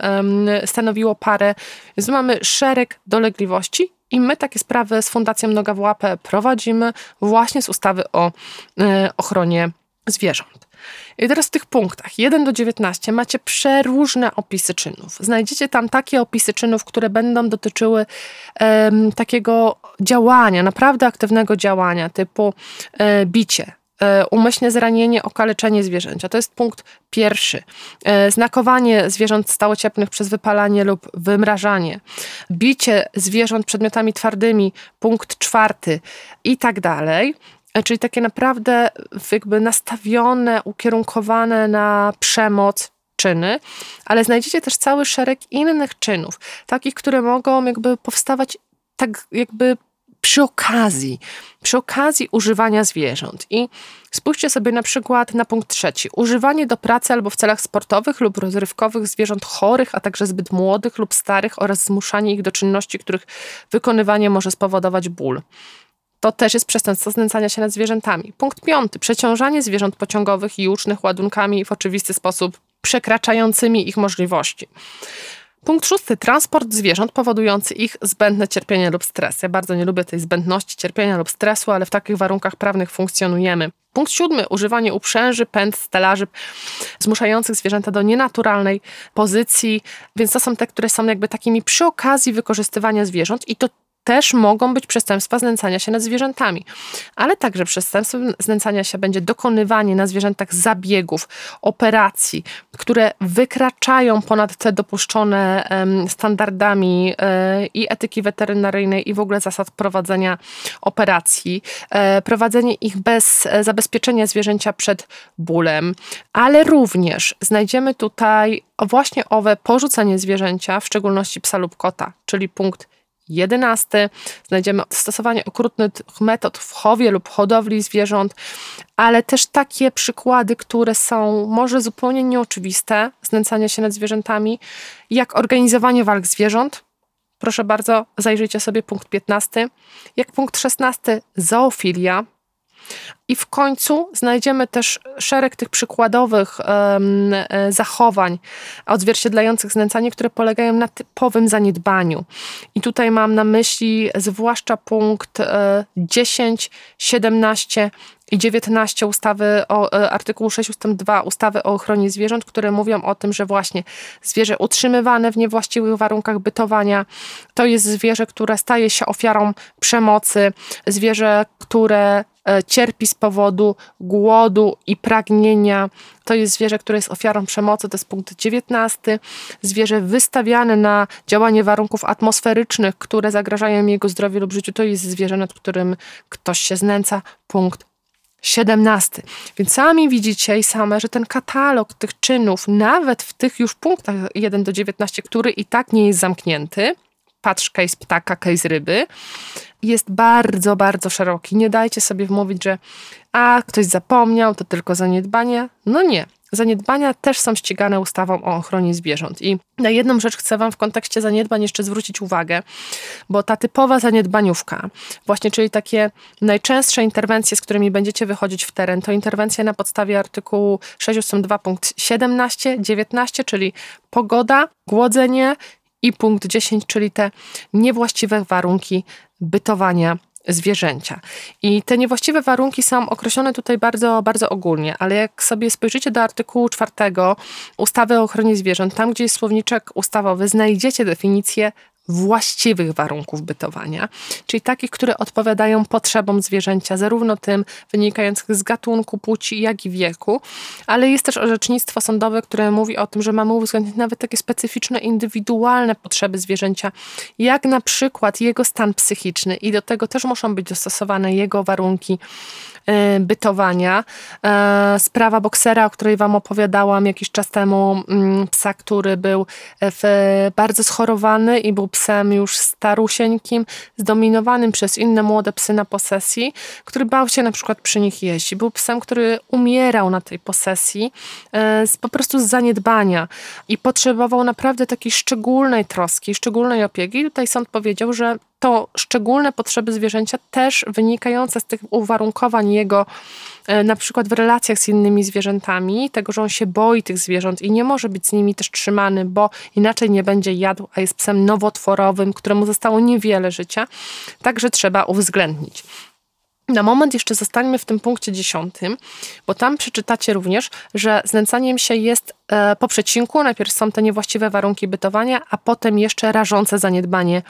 stanowiło parę. Więc mamy szereg dolegliwości i my takie sprawy z Fundacją Noga w Łapę prowadzimy właśnie z ustawy o e, ochronie zwierząt. I teraz w tych punktach 1 do 19 macie przeróżne opisy czynów. Znajdziecie tam takie opisy czynów, które będą dotyczyły um, takiego działania, naprawdę aktywnego działania, typu e, bicie, e, umyślne zranienie, okaleczenie zwierzęcia. To jest punkt pierwszy. E, znakowanie zwierząt stałocieplnych przez wypalanie lub wymrażanie. Bicie zwierząt przedmiotami twardymi. Punkt czwarty. I tak dalej. E, czyli takie naprawdę jakby nastawione, ukierunkowane na przemoc czyny, ale znajdziecie też cały szereg innych czynów, takich, które mogą jakby powstawać tak jakby przy okazji, przy okazji używania zwierząt. I spójrzcie sobie na przykład na punkt trzeci. Używanie do pracy albo w celach sportowych lub rozrywkowych zwierząt chorych, a także zbyt młodych lub starych oraz zmuszanie ich do czynności, których wykonywanie może spowodować ból to też jest przestępstwo znęcania się nad zwierzętami. Punkt piąty. Przeciążanie zwierząt pociągowych i jucznych ładunkami w oczywisty sposób przekraczającymi ich możliwości. Punkt szósty. Transport zwierząt powodujący ich zbędne cierpienie lub stres. Ja bardzo nie lubię tej zbędności cierpienia lub stresu, ale w takich warunkach prawnych funkcjonujemy. Punkt siódmy. Używanie uprzęży, pęd, stelaży zmuszających zwierzęta do nienaturalnej pozycji. Więc to są te, które są jakby takimi przy okazji wykorzystywania zwierząt i to też mogą być przestępstwa znęcania się nad zwierzętami. Ale także przestępstwem znęcania się będzie dokonywanie na zwierzętach zabiegów, operacji, które wykraczają ponad te dopuszczone standardami e, i etyki weterynaryjnej i w ogóle zasad prowadzenia operacji. E, prowadzenie ich bez e, zabezpieczenia zwierzęcia przed bólem, ale również znajdziemy tutaj właśnie owe porzucenie zwierzęcia, w szczególności psa lub kota, czyli punkt 11 znajdziemy stosowanie okrutnych metod w chowie lub hodowli zwierząt, ale też takie przykłady, które są może zupełnie nieoczywiste, znęcania się nad zwierzętami, jak organizowanie walk zwierząt, proszę bardzo, zajrzyjcie sobie punkt 15. Jak punkt 16, zoofilia. I w końcu znajdziemy też szereg tych przykładowych um, zachowań odzwierciedlających znęcanie, które polegają na typowym zaniedbaniu. I tutaj mam na myśli zwłaszcza punkt e, 10, 17 i 19 ustawy o e, artykułu 6 ust. 2 ustawy o ochronie zwierząt, które mówią o tym, że właśnie zwierzę utrzymywane w niewłaściwych warunkach bytowania to jest zwierzę, które staje się ofiarą przemocy, zwierzę, które cierpi z powodu głodu i pragnienia. To jest zwierzę, które jest ofiarą przemocy, to jest punkt 19. Zwierzę wystawiane na działanie warunków atmosferycznych, które zagrażają jego zdrowiu lub życiu, to jest zwierzę, nad którym ktoś się znęca. Punkt 17. Więc sami widzicie i same, że ten katalog tych czynów, nawet w tych już punktach 1 do 19, który i tak nie jest zamknięty, patrz case ptaka, case ryby, jest bardzo, bardzo szeroki. Nie dajcie sobie wmówić, że a, ktoś zapomniał, to tylko zaniedbanie. No nie. Zaniedbania też są ścigane ustawą o ochronie zwierząt. I na jedną rzecz chcę Wam w kontekście zaniedbań jeszcze zwrócić uwagę, bo ta typowa zaniedbaniówka, właśnie czyli takie najczęstsze interwencje, z którymi będziecie wychodzić w teren, to interwencje na podstawie artykułu 602 punkt 17, 19, czyli pogoda, głodzenie i punkt 10, czyli te niewłaściwe warunki bytowania zwierzęcia. I te niewłaściwe warunki są określone tutaj bardzo, bardzo ogólnie, ale jak sobie spojrzycie do artykułu 4 ustawy o ochronie zwierząt, tam gdzie jest słowniczek ustawowy, znajdziecie definicję właściwych warunków bytowania, czyli takich, które odpowiadają potrzebom zwierzęcia, zarówno tym wynikających z gatunku, płci, jak i wieku, ale jest też orzecznictwo sądowe, które mówi o tym, że mamy uwzględnić nawet takie specyficzne, indywidualne potrzeby zwierzęcia, jak na przykład jego stan psychiczny i do tego też muszą być dostosowane jego warunki bytowania. E, sprawa boksera, o której Wam opowiadałam jakiś czas temu, mm, psa, który był bardzo schorowany i był psem już starusieńkim, zdominowanym przez inne młode psy na posesji, który bał się na przykład przy nich jeść. Był psem, który umierał na tej posesji e, z, po prostu z zaniedbania i potrzebował naprawdę takiej szczególnej troski, szczególnej opieki. Tutaj sąd powiedział, że to szczególne potrzeby zwierzęcia też wynikające z tych uwarunkowań jego e, na przykład w relacjach z innymi zwierzętami, tego, że on się boi tych zwierząt i nie może być z nimi też trzymany, bo inaczej nie będzie jadł, a jest psem nowotworowym, któremu zostało niewiele życia, także trzeba uwzględnić. Na moment jeszcze zostańmy w tym punkcie dziesiątym, bo tam przeczytacie również, że znęcaniem się jest e, po przecinku. Najpierw są te niewłaściwe warunki bytowania, a potem jeszcze rażące zaniedbanie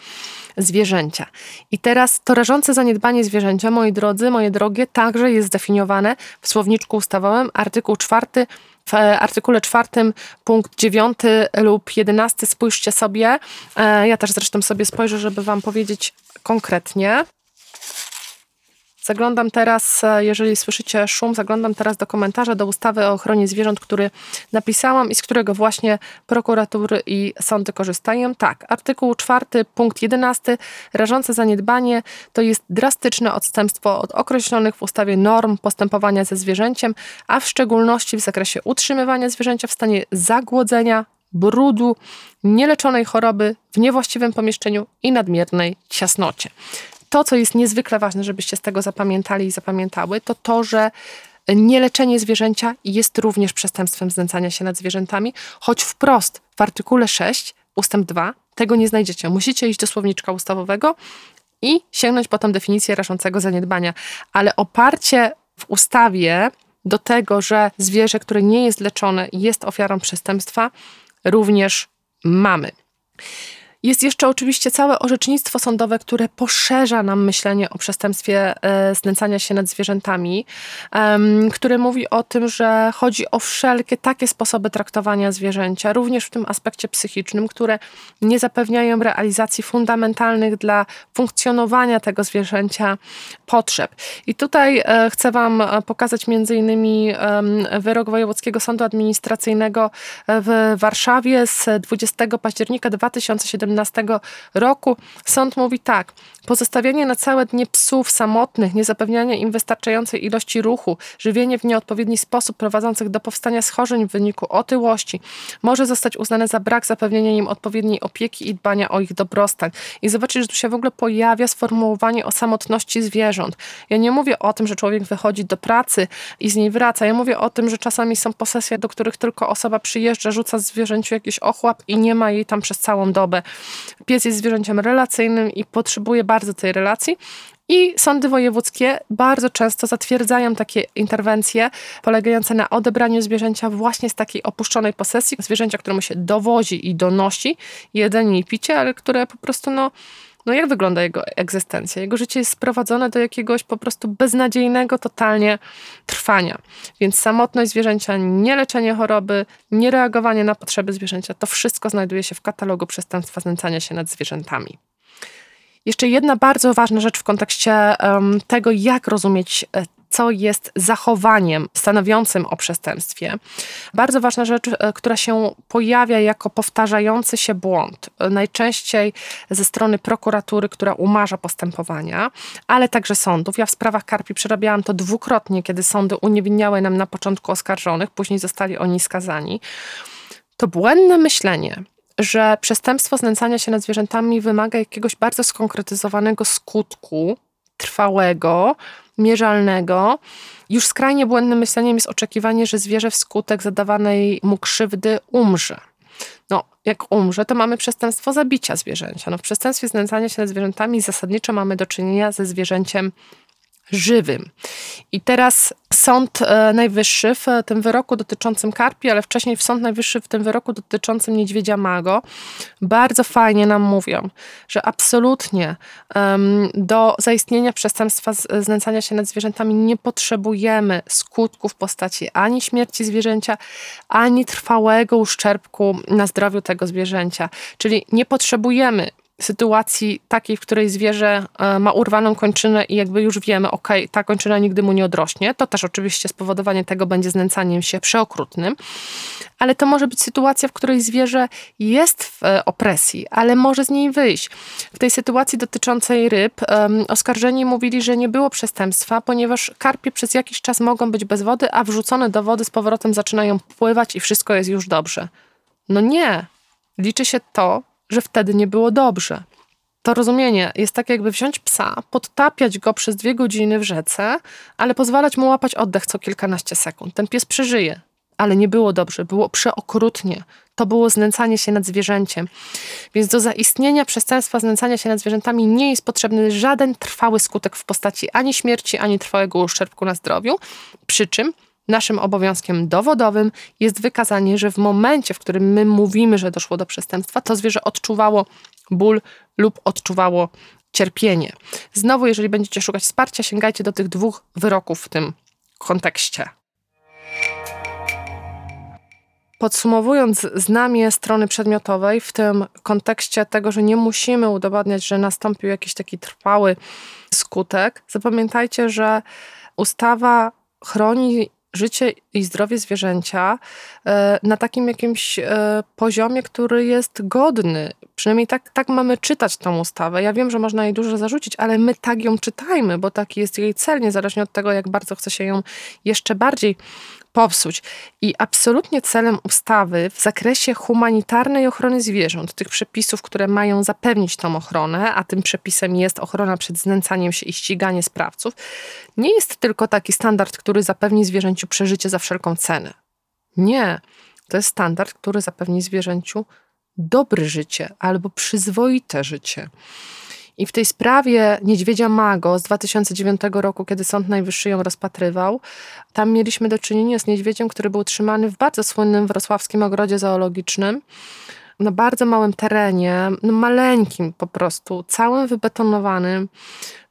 zwierzęcia. I teraz to rażące zaniedbanie zwierzęcia, moi drodzy, moje drogie, także jest zdefiniowane w słowniczku ustawowym, artykuł czwarty w artykule czwartym, punkt dziewiąty lub jedenasty, spójrzcie sobie. E, ja też zresztą sobie spojrzę, żeby Wam powiedzieć konkretnie. Zaglądam teraz, e, jeżeli słyszycie szum, zaglądam teraz do komentarza do ustawy o ochronie zwierząt, który napisałam i z którego właśnie prokuratury i sądy korzystają. Tak, artykuł 4, punkt 11. Rażące zaniedbanie to jest drastyczne odstępstwo od określonych w ustawie norm postępowania ze zwierzęciem, a w szczególności w zakresie utrzymywania zwierzęcia w stanie zagłodzenia, brudu, nieleczonej choroby, w niewłaściwym pomieszczeniu i nadmiernej ciasnocie to, co jest niezwykle ważne, żebyście z tego zapamiętali i zapamiętały, to to, że nieleczenie zwierzęcia jest również przestępstwem znęcania się nad zwierzętami, choć wprost w artykule 6 ustęp 2 tego nie znajdziecie. Musicie iść do słowniczka ustawowego i sięgnąć po tą definicję rażącego zaniedbania. Ale oparcie w ustawie do tego, że zwierzę, które nie jest leczone, jest ofiarą przestępstwa, również mamy. Jest jeszcze oczywiście całe orzecznictwo sądowe, które poszerza nam myślenie o przestępstwie e, znęcania się nad zwierzętami, które mówi o tym, że chodzi o wszelkie takie sposoby traktowania zwierzęcia, również w tym aspekcie psychicznym, które nie zapewniają realizacji fundamentalnych dla funkcjonowania tego zwierzęcia potrzeb. I tutaj e, chcę Wam e, pokazać między innymi wyrok Wojewódzkiego Sądu Administracyjnego w Warszawie z 20 października 2017 2017 roku. Sąd mówi tak, pozostawianie na całe dnie psów samotnych, niezapewnianie im wystarczającej ilości ruchu, żywienie w nieodpowiedni sposób prowadzących do powstania schorzeń w wyniku otyłości może zostać uznane za brak zapewnienia im odpowiedniej opieki i dbania o ich dobrostan. I zobaczyć, że tu się w ogóle pojawia sformułowanie o samotności zwierząt. Ja nie mówię o tym, że człowiek wychodzi do pracy i z niej wraca. Ja mówię o tym, że czasami są posesje, do których tylko osoba przyjeżdża, rzuca zwierzęciu jakiś ochłap i nie ma jej tam przez całą dobę. Pies jest zwierzęciem relacyjnym i potrzebuje bardzo tej relacji. I sądy wojewódzkie bardzo często zatwierdzają takie interwencje polegające na odebraniu zwierzęcia właśnie z takiej opuszczonej posesji, zwierzęcia, któremu się dowozi i donosi jedzenie i picie, ale które po prostu no, no jak wygląda jego egzystencja? Jego życie jest sprowadzone do jakiegoś po prostu beznadziejnego totalnie trwania. Więc samotność zwierzęcia, nieleczenie choroby, niereagowanie na potrzeby zwierzęcia, to wszystko znajduje się w katalogu przestępstwa znęcania się nad zwierzętami. Jeszcze jedna bardzo ważna rzecz w kontekście um, tego, jak rozumieć e, co jest zachowaniem stanowiącym o przestępstwie. Bardzo ważna rzecz, e, która się pojawia jako powtarzający się błąd, e, najczęściej ze strony prokuratury, która umarza postępowania, ale także sądów. Ja w sprawach Karpi przerabiałam to dwukrotnie, kiedy sądy uniewinniały nam na początku oskarżonych, później zostali oni skazani. To błędne myślenie, że przestępstwo znęcania się nad zwierzętami wymaga jakiegoś bardzo skonkretyzowanego skutku, trwałego, mierzalnego. Już skrajnie błędnym myśleniem jest oczekiwanie, że zwierzę wskutek zadawanej mu krzywdy umrze. No, jak umrze, to mamy przestępstwo zabicia zwierzęcia. No, w przestępstwie znęcania się nad zwierzętami zasadniczo mamy do czynienia ze zwierzęciem żywym. I teraz Sąd e, Najwyższy w tym wyroku dotyczącym karpi, ale wcześniej w Sąd Najwyższy w tym wyroku dotyczącym niedźwiedzia mago bardzo fajnie nam mówią, że absolutnie do zaistnienia przestępstwa znęcania się nad zwierzętami nie potrzebujemy skutków w postaci ani śmierci zwierzęcia, ani trwałego uszczerbku na zdrowiu tego zwierzęcia. Czyli nie potrzebujemy sytuacji takiej, w której zwierzę e, ma urwaną kończynę i jakby już wiemy, ok, ta kończyna nigdy mu nie odrośnie, to też oczywiście spowodowanie tego będzie znęcaniem się przeokrutnym, ale to może być sytuacja, w której zwierzę jest w e, opresji, ale może z niej wyjść. W tej sytuacji dotyczącej ryb um, oskarżeni mówili, że nie było przestępstwa, ponieważ karpie przez jakiś czas mogą być bez wody, a wrzucone do wody z powrotem zaczynają pływać i wszystko jest już dobrze. No nie. Liczy się to, że wtedy nie było dobrze. To rozumienie jest tak, jakby wziąć psa, podtapiać go przez dwie godziny w rzece, ale pozwalać mu łapać oddech co kilkanaście sekund. Ten pies przeżyje, ale nie było dobrze, było przeokrutnie. To było znęcanie się nad zwierzęciem. Więc do zaistnienia przestępstwa znęcania się nad zwierzętami nie jest potrzebny żaden trwały skutek w postaci ani śmierci, ani trwałego uszczerbku na zdrowiu. Przy czym naszym obowiązkiem dowodowym jest wykazanie, że w momencie, w którym my mówimy, że doszło do przestępstwa, to zwierzę odczuwało ból lub odczuwało cierpienie. Znowu, jeżeli będziecie szukać wsparcia, sięgajcie do tych dwóch wyroków w tym kontekście. Podsumowując znamię strony przedmiotowej w tym kontekście tego, że nie musimy udowadniać, że nastąpił jakiś taki trwały skutek, zapamiętajcie, że ustawa chroni życie i zdrowie zwierzęcia e, na takim jakimś e, poziomie, który jest godny. Przynajmniej tak, tak mamy czytać tą ustawę. Ja wiem, że można jej dużo zarzucić, ale my tak ją czytajmy, bo taki jest jej cel, niezależnie od tego, jak bardzo chce się ją jeszcze bardziej popsuć. I absolutnie celem ustawy w zakresie humanitarnej ochrony zwierząt, tych przepisów, które mają zapewnić tą ochronę, a tym przepisem jest ochrona przed znęcaniem się i ściganie sprawców, nie jest tylko taki standard, który zapewni zwierzęciu przeżycie za wszelką cenę. Nie. To jest standard, który zapewni zwierzęciu dobre życie albo przyzwoite życie. I w tej sprawie Niedźwiedzia Mago z 2009 roku, kiedy Sąd Najwyższy ją rozpatrywał, tam mieliśmy do czynienia z niedźwiedziem, który był trzymany w bardzo słynnym wrocławskim ogrodzie zoologicznym na bardzo małym terenie, no maleńkim po prostu, całym wybetonowanym,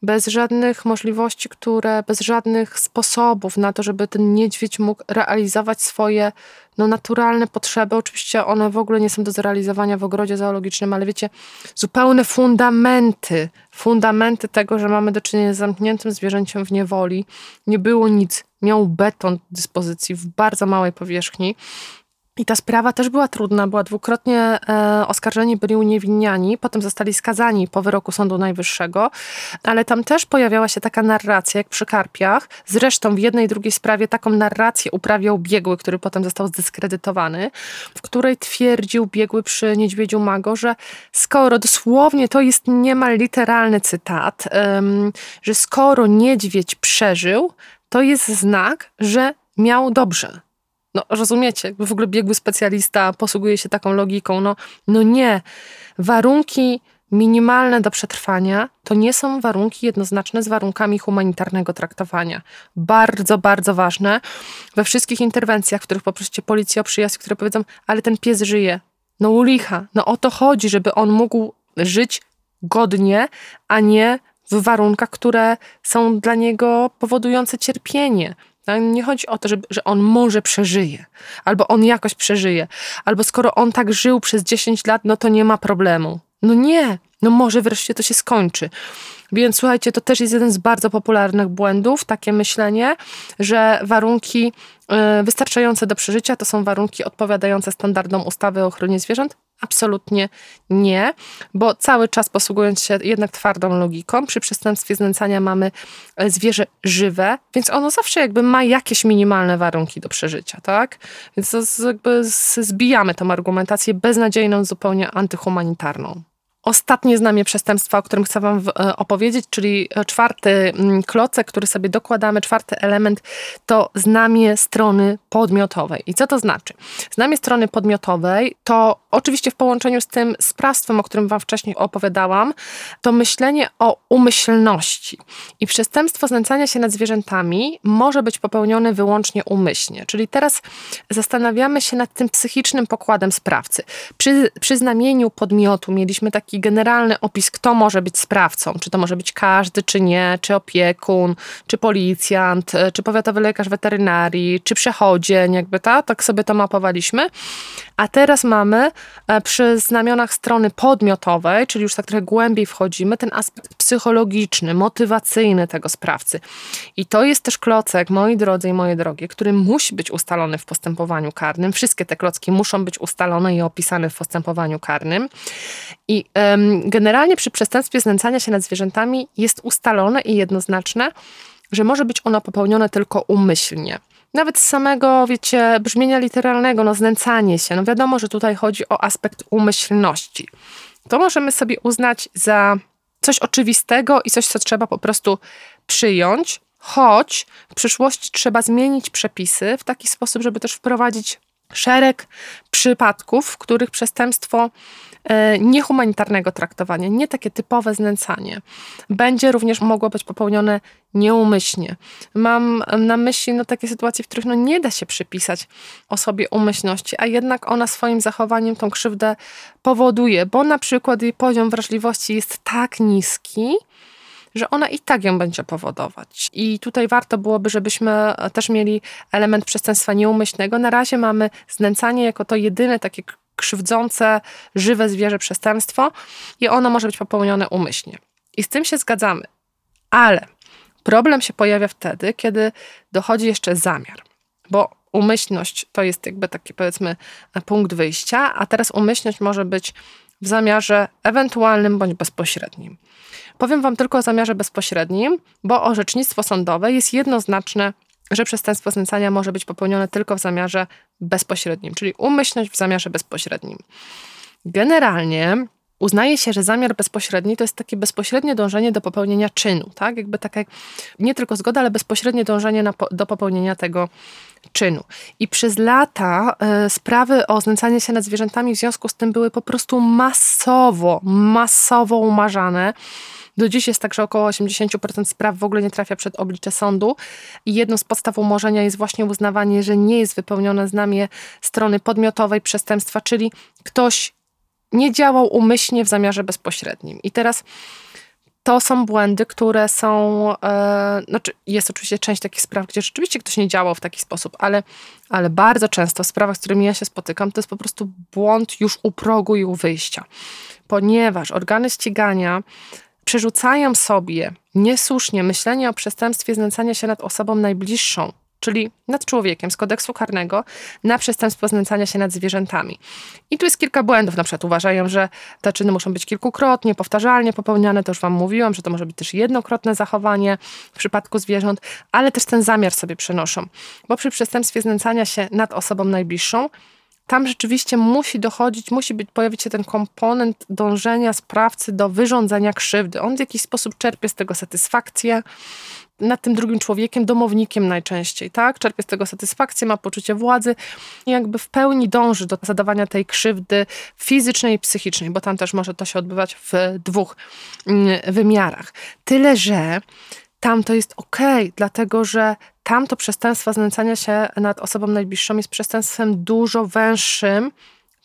bez żadnych możliwości, które, bez żadnych sposobów na to, żeby ten niedźwiedź mógł realizować swoje no, naturalne potrzeby. Oczywiście one w ogóle nie są do zrealizowania w ogrodzie zoologicznym, ale wiecie, zupełne fundamenty, fundamenty tego, że mamy do czynienia z zamkniętym zwierzęciem w niewoli. Nie było nic. Miał beton do dyspozycji w bardzo małej powierzchni I ta sprawa też była trudna, była dwukrotnie e, oskarżeni byli uniewinniani, potem zostali skazani po wyroku Sądu Najwyższego, ale tam też pojawiała się taka narracja, jak przy Karpiach. Zresztą w jednej i drugiej sprawie taką narrację uprawiał biegły, który potem został zdyskredytowany, w której twierdził biegły przy Niedźwiedziu Mago, że skoro, dosłownie to jest niemal literalny cytat, że skoro niedźwiedź przeżył, to jest znak, że miał dobrze no rozumiecie, w ogóle biegły specjalista posługuje się taką logiką. No, no nie, warunki minimalne do przetrwania to nie są warunki jednoznaczne z warunkami humanitarnego traktowania. Bardzo, bardzo ważne we wszystkich interwencjach, w których poprosicie policję o przyjazd, które powiedzą, ale ten pies żyje. No u licha, no o to chodzi, żeby on mógł żyć godnie, a nie w warunkach, które są dla niego powodujące cierpienie. Tak? Nie chodzi o to, że, że on może przeżyje, albo on jakoś przeżyje, albo skoro on tak żył przez 10 lat, no to nie ma problemu. No nie, no może wreszcie to się skończy. Więc słuchajcie, to też jest jeden z bardzo popularnych błędów, takie myślenie, że warunki y, wystarczające do przeżycia to są warunki odpowiadające standardom ustawy o ochronie zwierząt. Absolutnie nie, bo cały czas posługując się jednak twardą logiką, przy przestępstwie znęcania mamy e, zwierzę żywe, więc ono zawsze jakby ma jakieś minimalne warunki do przeżycia, tak? Więc to jakby zbijamy tą argumentację beznadziejną, zupełnie antyhumanitarną. Ostatnie znamie przestępstwa, o którym chcę Wam e, opowiedzieć, czyli e, czwarty mm, klocek, który sobie dokładamy, czwarty element, to znamie strony podmiotowej. I co to znaczy? Znamie strony podmiotowej to oczywiście w połączeniu z tym sprawstwem, o którym Wam wcześniej opowiadałam, to myślenie o umyślności. I przestępstwo znęcania się nad zwierzętami może być popełnione wyłącznie umyślnie. Czyli teraz zastanawiamy się nad tym psychicznym pokładem sprawcy. Przy, przy znamieniu podmiotu mieliśmy taki generalny opis, kto może być sprawcą. Czy to może być każdy, czy nie, czy opiekun, czy policjant, e, czy powiatowy lekarz weterynarii, czy przechodzień, jakby ta, tak sobie to mapowaliśmy. A teraz mamy e, przy znamionach strony podmiotowej, czyli już tak trochę głębiej wchodzimy, ten aspekt psychologiczny, motywacyjny tego sprawcy. I to jest też klocek, moi drodzy i moje drogie, który musi być ustalony w postępowaniu karnym. Wszystkie te klocki muszą być ustalone i opisane w postępowaniu karnym. I generalnie przy przestępstwie znęcania się nad zwierzętami jest ustalone i jednoznaczne, że może być ono popełnione tylko umyślnie. Nawet z samego, wiecie, brzmienia literalnego, no znęcanie się, no wiadomo, że tutaj chodzi o aspekt umyślności. To możemy sobie uznać za coś oczywistego i coś, co trzeba po prostu przyjąć, choć w przyszłości trzeba zmienić przepisy w taki sposób, żeby też wprowadzić szereg przypadków, w których przestępstwo E, niehumanitarnego traktowania, nie takie typowe znęcanie, będzie również mogło być popełnione nieumyślnie. Mam na myśli no, takie sytuacje, w których no, nie da się przypisać osobie umyślności, a jednak ona swoim zachowaniem tą krzywdę powoduje, bo na przykład jej poziom wrażliwości jest tak niski, że ona i tak ją będzie powodować. I tutaj warto byłoby, żebyśmy też mieli element przestępstwa nieumyślnego. Na razie mamy znęcanie jako to jedyne takie krzywdzące żywe zwierzę przestępstwo i ono może być popełnione umyślnie. I z tym się zgadzamy. Ale problem się pojawia wtedy, kiedy dochodzi jeszcze zamiar, bo umyślność to jest jakby taki powiedzmy punkt wyjścia, a teraz umyślność może być w zamiarze ewentualnym bądź bezpośrednim. Powiem Wam tylko o zamiarze bezpośrednim, bo orzecznictwo sądowe jest jednoznaczne że przestępstwo znęcania może być popełnione tylko w zamiarze bezpośrednim, czyli umyślność w zamiarze bezpośrednim. Generalnie uznaje się, że zamiar bezpośredni to jest takie bezpośrednie dążenie do popełnienia czynu, tak? Jakby takie nie tylko zgoda, ale bezpośrednie dążenie na, do popełnienia tego czynu. I przez lata y, sprawy o znęcanie się nad zwierzętami w związku z tym były po prostu masowo, masowo umarzane. Do dziś jest tak, że około 80% spraw w ogóle nie trafia przed oblicze sądu i jedną z podstaw umorzenia jest właśnie uznawanie, że nie jest wypełnione znamie strony podmiotowej przestępstwa, czyli ktoś nie działał umyślnie w zamiarze bezpośrednim. I teraz to są błędy, które są. E, znaczy jest oczywiście część takich spraw, gdzie rzeczywiście ktoś nie działał w taki sposób, ale, ale bardzo często w sprawach, z którymi ja się spotykam, to jest po prostu błąd już u progu i u wyjścia. Ponieważ organy ścigania przerzucają sobie niesłusznie myślenie o przestępstwie znęcania się nad osobą najbliższą czyli nad człowiekiem z kodeksu karnego na przestępstwo znęcania się nad zwierzętami. I tu jest kilka błędów. Na przykład uważają, że te czyny muszą być kilkukrotnie, powtarzalnie popełniane. To już Wam mówiłam, że to może być też jednokrotne zachowanie w przypadku zwierząt, ale też ten zamiar sobie przenoszą. Bo przy przestępstwie znęcania się nad osobą najbliższą tam rzeczywiście musi dochodzić, musi być, pojawić się ten komponent dążenia sprawcy do wyrządzenia krzywdy. On w jakiś sposób czerpie z tego satysfakcję nad tym drugim człowiekiem, domownikiem najczęściej, tak? Czerpie z tego satysfakcję, ma poczucie władzy i jakby w pełni dąży do zadawania tej krzywdy fizycznej i psychicznej, bo tam też może to się odbywać w dwóch mm, wymiarach. Tyle, że tam to jest ok, dlatego że tam to przestępstwo znęcania się nad osobą najbliższą jest przestępstwem dużo węższym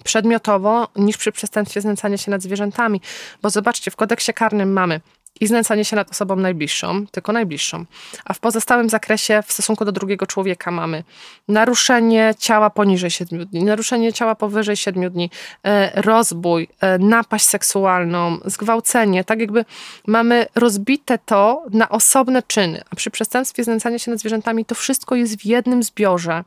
przedmiotowo niż przy przestępstwie znęcania się nad zwierzętami. Bo zobaczcie, w kodeksie karnym mamy i znęcanie się nad osobą najbliższą, tylko najbliższą. A w pozostałym zakresie w stosunku do drugiego człowieka mamy naruszenie ciała poniżej 7 dni, naruszenie ciała powyżej 7 dni, e, rozbój, e, napaść seksualną, zgwałcenie. Tak jakby mamy rozbite to na osobne czyny. A przy przestępstwie znęcania się nad zwierzętami to wszystko jest w jednym zbiorze.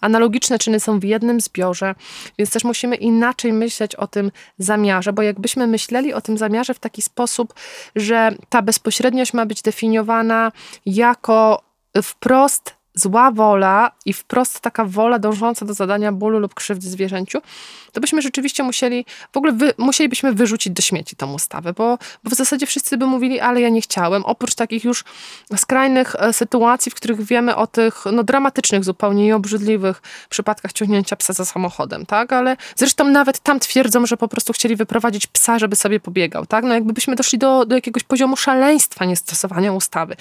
Analogiczne czyny są w jednym zbiorze, więc też musimy inaczej myśleć o tym zamiarze, bo jakbyśmy myśleli o tym zamiarze w taki sposób, że ta bezpośredniość ma być definiowana jako wprost zła wola i wprost taka wola dążąca do zadania bólu lub krzywdy zwierzęciu, to byśmy rzeczywiście musieli, w ogóle wy, musielibyśmy wyrzucić do śmieci tą ustawę, bo, bo w zasadzie wszyscy by mówili, ale ja nie chciałem. Oprócz takich już skrajnych e, sytuacji, w których wiemy o tych no, dramatycznych zupełnie i obrzydliwych przypadkach ciągnięcia psa za samochodem, tak? Ale zresztą nawet tam twierdzą, że po prostu chcieli wyprowadzić psa, żeby sobie pobiegał, tak? No jakby byśmy doszli do, do jakiegoś poziomu szaleństwa niestosowania ustawy.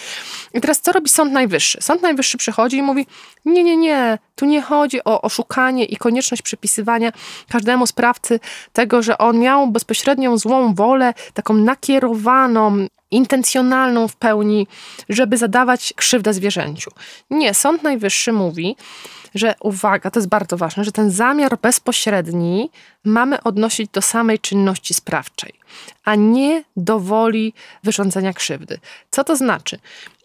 I teraz co robi Sąd Najwyższy? Sąd Najwyższy przychodzi i mówi, nie, nie, nie, tu nie chodzi o oszukanie i konieczność przypisywania każdemu sprawcy tego, że on miał bezpośrednią złą wolę, taką nakierowaną, intencjonalną w pełni, żeby zadawać krzywdę zwierzęciu. Nie, Sąd Najwyższy mówi, że uwaga, to jest bardzo ważne, że ten zamiar bezpośredni mamy odnosić do samej czynności sprawczej, a nie do woli wyrządzenia krzywdy. Co to znaczy?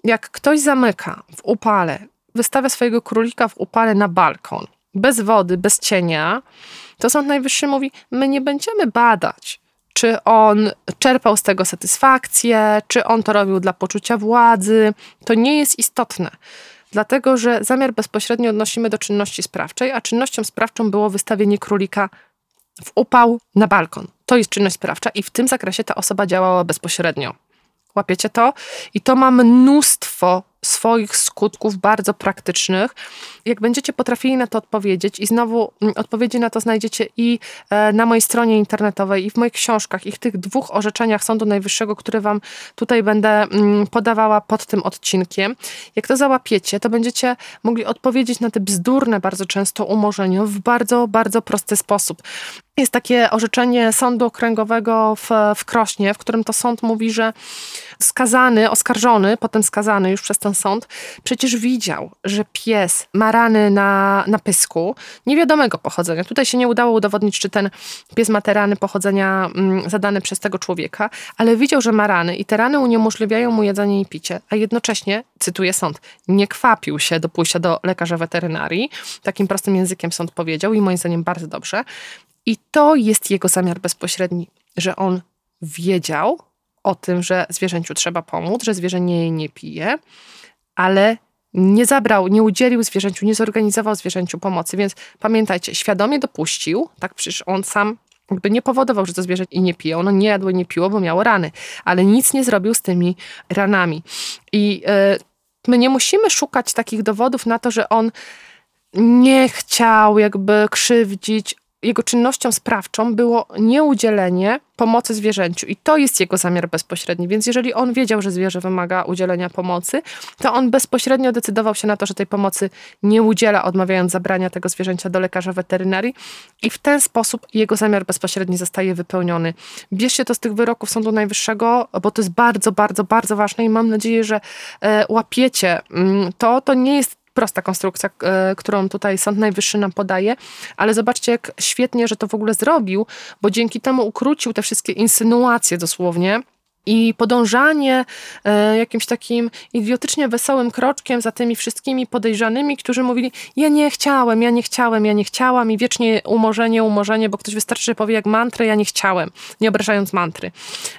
Jak ktoś zamyka w upale wystawia swojego królika w upale na balkon, bez wody, bez cienia, to Sąd Najwyższy mówi: My nie będziemy badać, czy on czerpał z tego satysfakcję, czy on to robił dla poczucia władzy. To nie jest istotne. Dlatego, że zamiar bezpośrednio odnosimy do czynności sprawczej, a czynnością sprawczą było wystawienie królika w upał na balkon. To jest czynność sprawcza i w tym zakresie ta osoba działała bezpośrednio. Łapiecie to? I to ma mnóstwo swoich skutków bardzo praktycznych. Jak będziecie potrafili na to odpowiedzieć i znowu mm, odpowiedzi na to znajdziecie i e, na mojej stronie internetowej i w moich książkach i w tych dwóch orzeczeniach Sądu Najwyższego, które wam tutaj będę mm, podawała pod tym odcinkiem. Jak to załapiecie, to będziecie mogli odpowiedzieć na te bzdurne bardzo często umorzenia w bardzo, bardzo prosty sposób. Jest takie orzeczenie Sądu Okręgowego w, w Krośnie, w którym to sąd mówi, że skazany, oskarżony, potem skazany już przez ten sąd, przecież widział, że pies ma rany na, na pysku niewiadomego pochodzenia. Tutaj się nie udało udowodnić, czy ten pies ma te rany pochodzenia mm, zadane przez tego człowieka, ale widział, że ma rany i te rany uniemożliwiają mu jedzenie i picie, a jednocześnie, cytuję sąd, nie kwapił się do pójścia do lekarza weterynarii. Takim prostym językiem sąd powiedział i moim zdaniem bardzo dobrze. I to jest jego zamiar bezpośredni, że on wiedział o tym, że zwierzęciu trzeba pomóc, że zwierzę nie nie pije, ale nie zabrał, nie udzielił zwierzęciu, nie zorganizował zwierzęciu pomocy, więc pamiętajcie, świadomie dopuścił, tak przecież on sam jakby nie powodował, że to zwierzę i nie pije. Ono nie jadło, nie piło, bo miało rany, ale nic nie zrobił z tymi ranami. I yy, my nie musimy szukać takich dowodów na to, że on nie chciał jakby krzywdzić, jego czynnością sprawczą było nieudzielenie pomocy zwierzęciu i to jest jego zamiar bezpośredni. Więc jeżeli on wiedział, że zwierzę wymaga udzielenia pomocy, to on bezpośrednio decydował się na to, że tej pomocy nie udziela, odmawiając zabrania tego zwierzęcia do lekarza weterynarii i w ten sposób jego zamiar bezpośredni zostaje wypełniony. Bierzcie to z tych wyroków Sądu Najwyższego, bo to jest bardzo, bardzo, bardzo ważne i mam nadzieję, że e, łapiecie mm, to. To nie jest prosta konstrukcja, e, którą tutaj Sąd Najwyższy nam podaje, ale zobaczcie, jak świetnie, że to w ogóle zrobił, bo dzięki temu ukrócił te wszystkie insynuacje dosłownie, I podążanie e, jakimś takim idiotycznie wesołym kroczkiem za tymi wszystkimi podejrzanymi, którzy mówili: Ja nie chciałem, ja nie chciałem, ja nie chciałam, i wiecznie umorzenie, umorzenie, bo ktoś wystarczy, że powie jak mantrę, ja nie chciałem, nie obrażając mantry.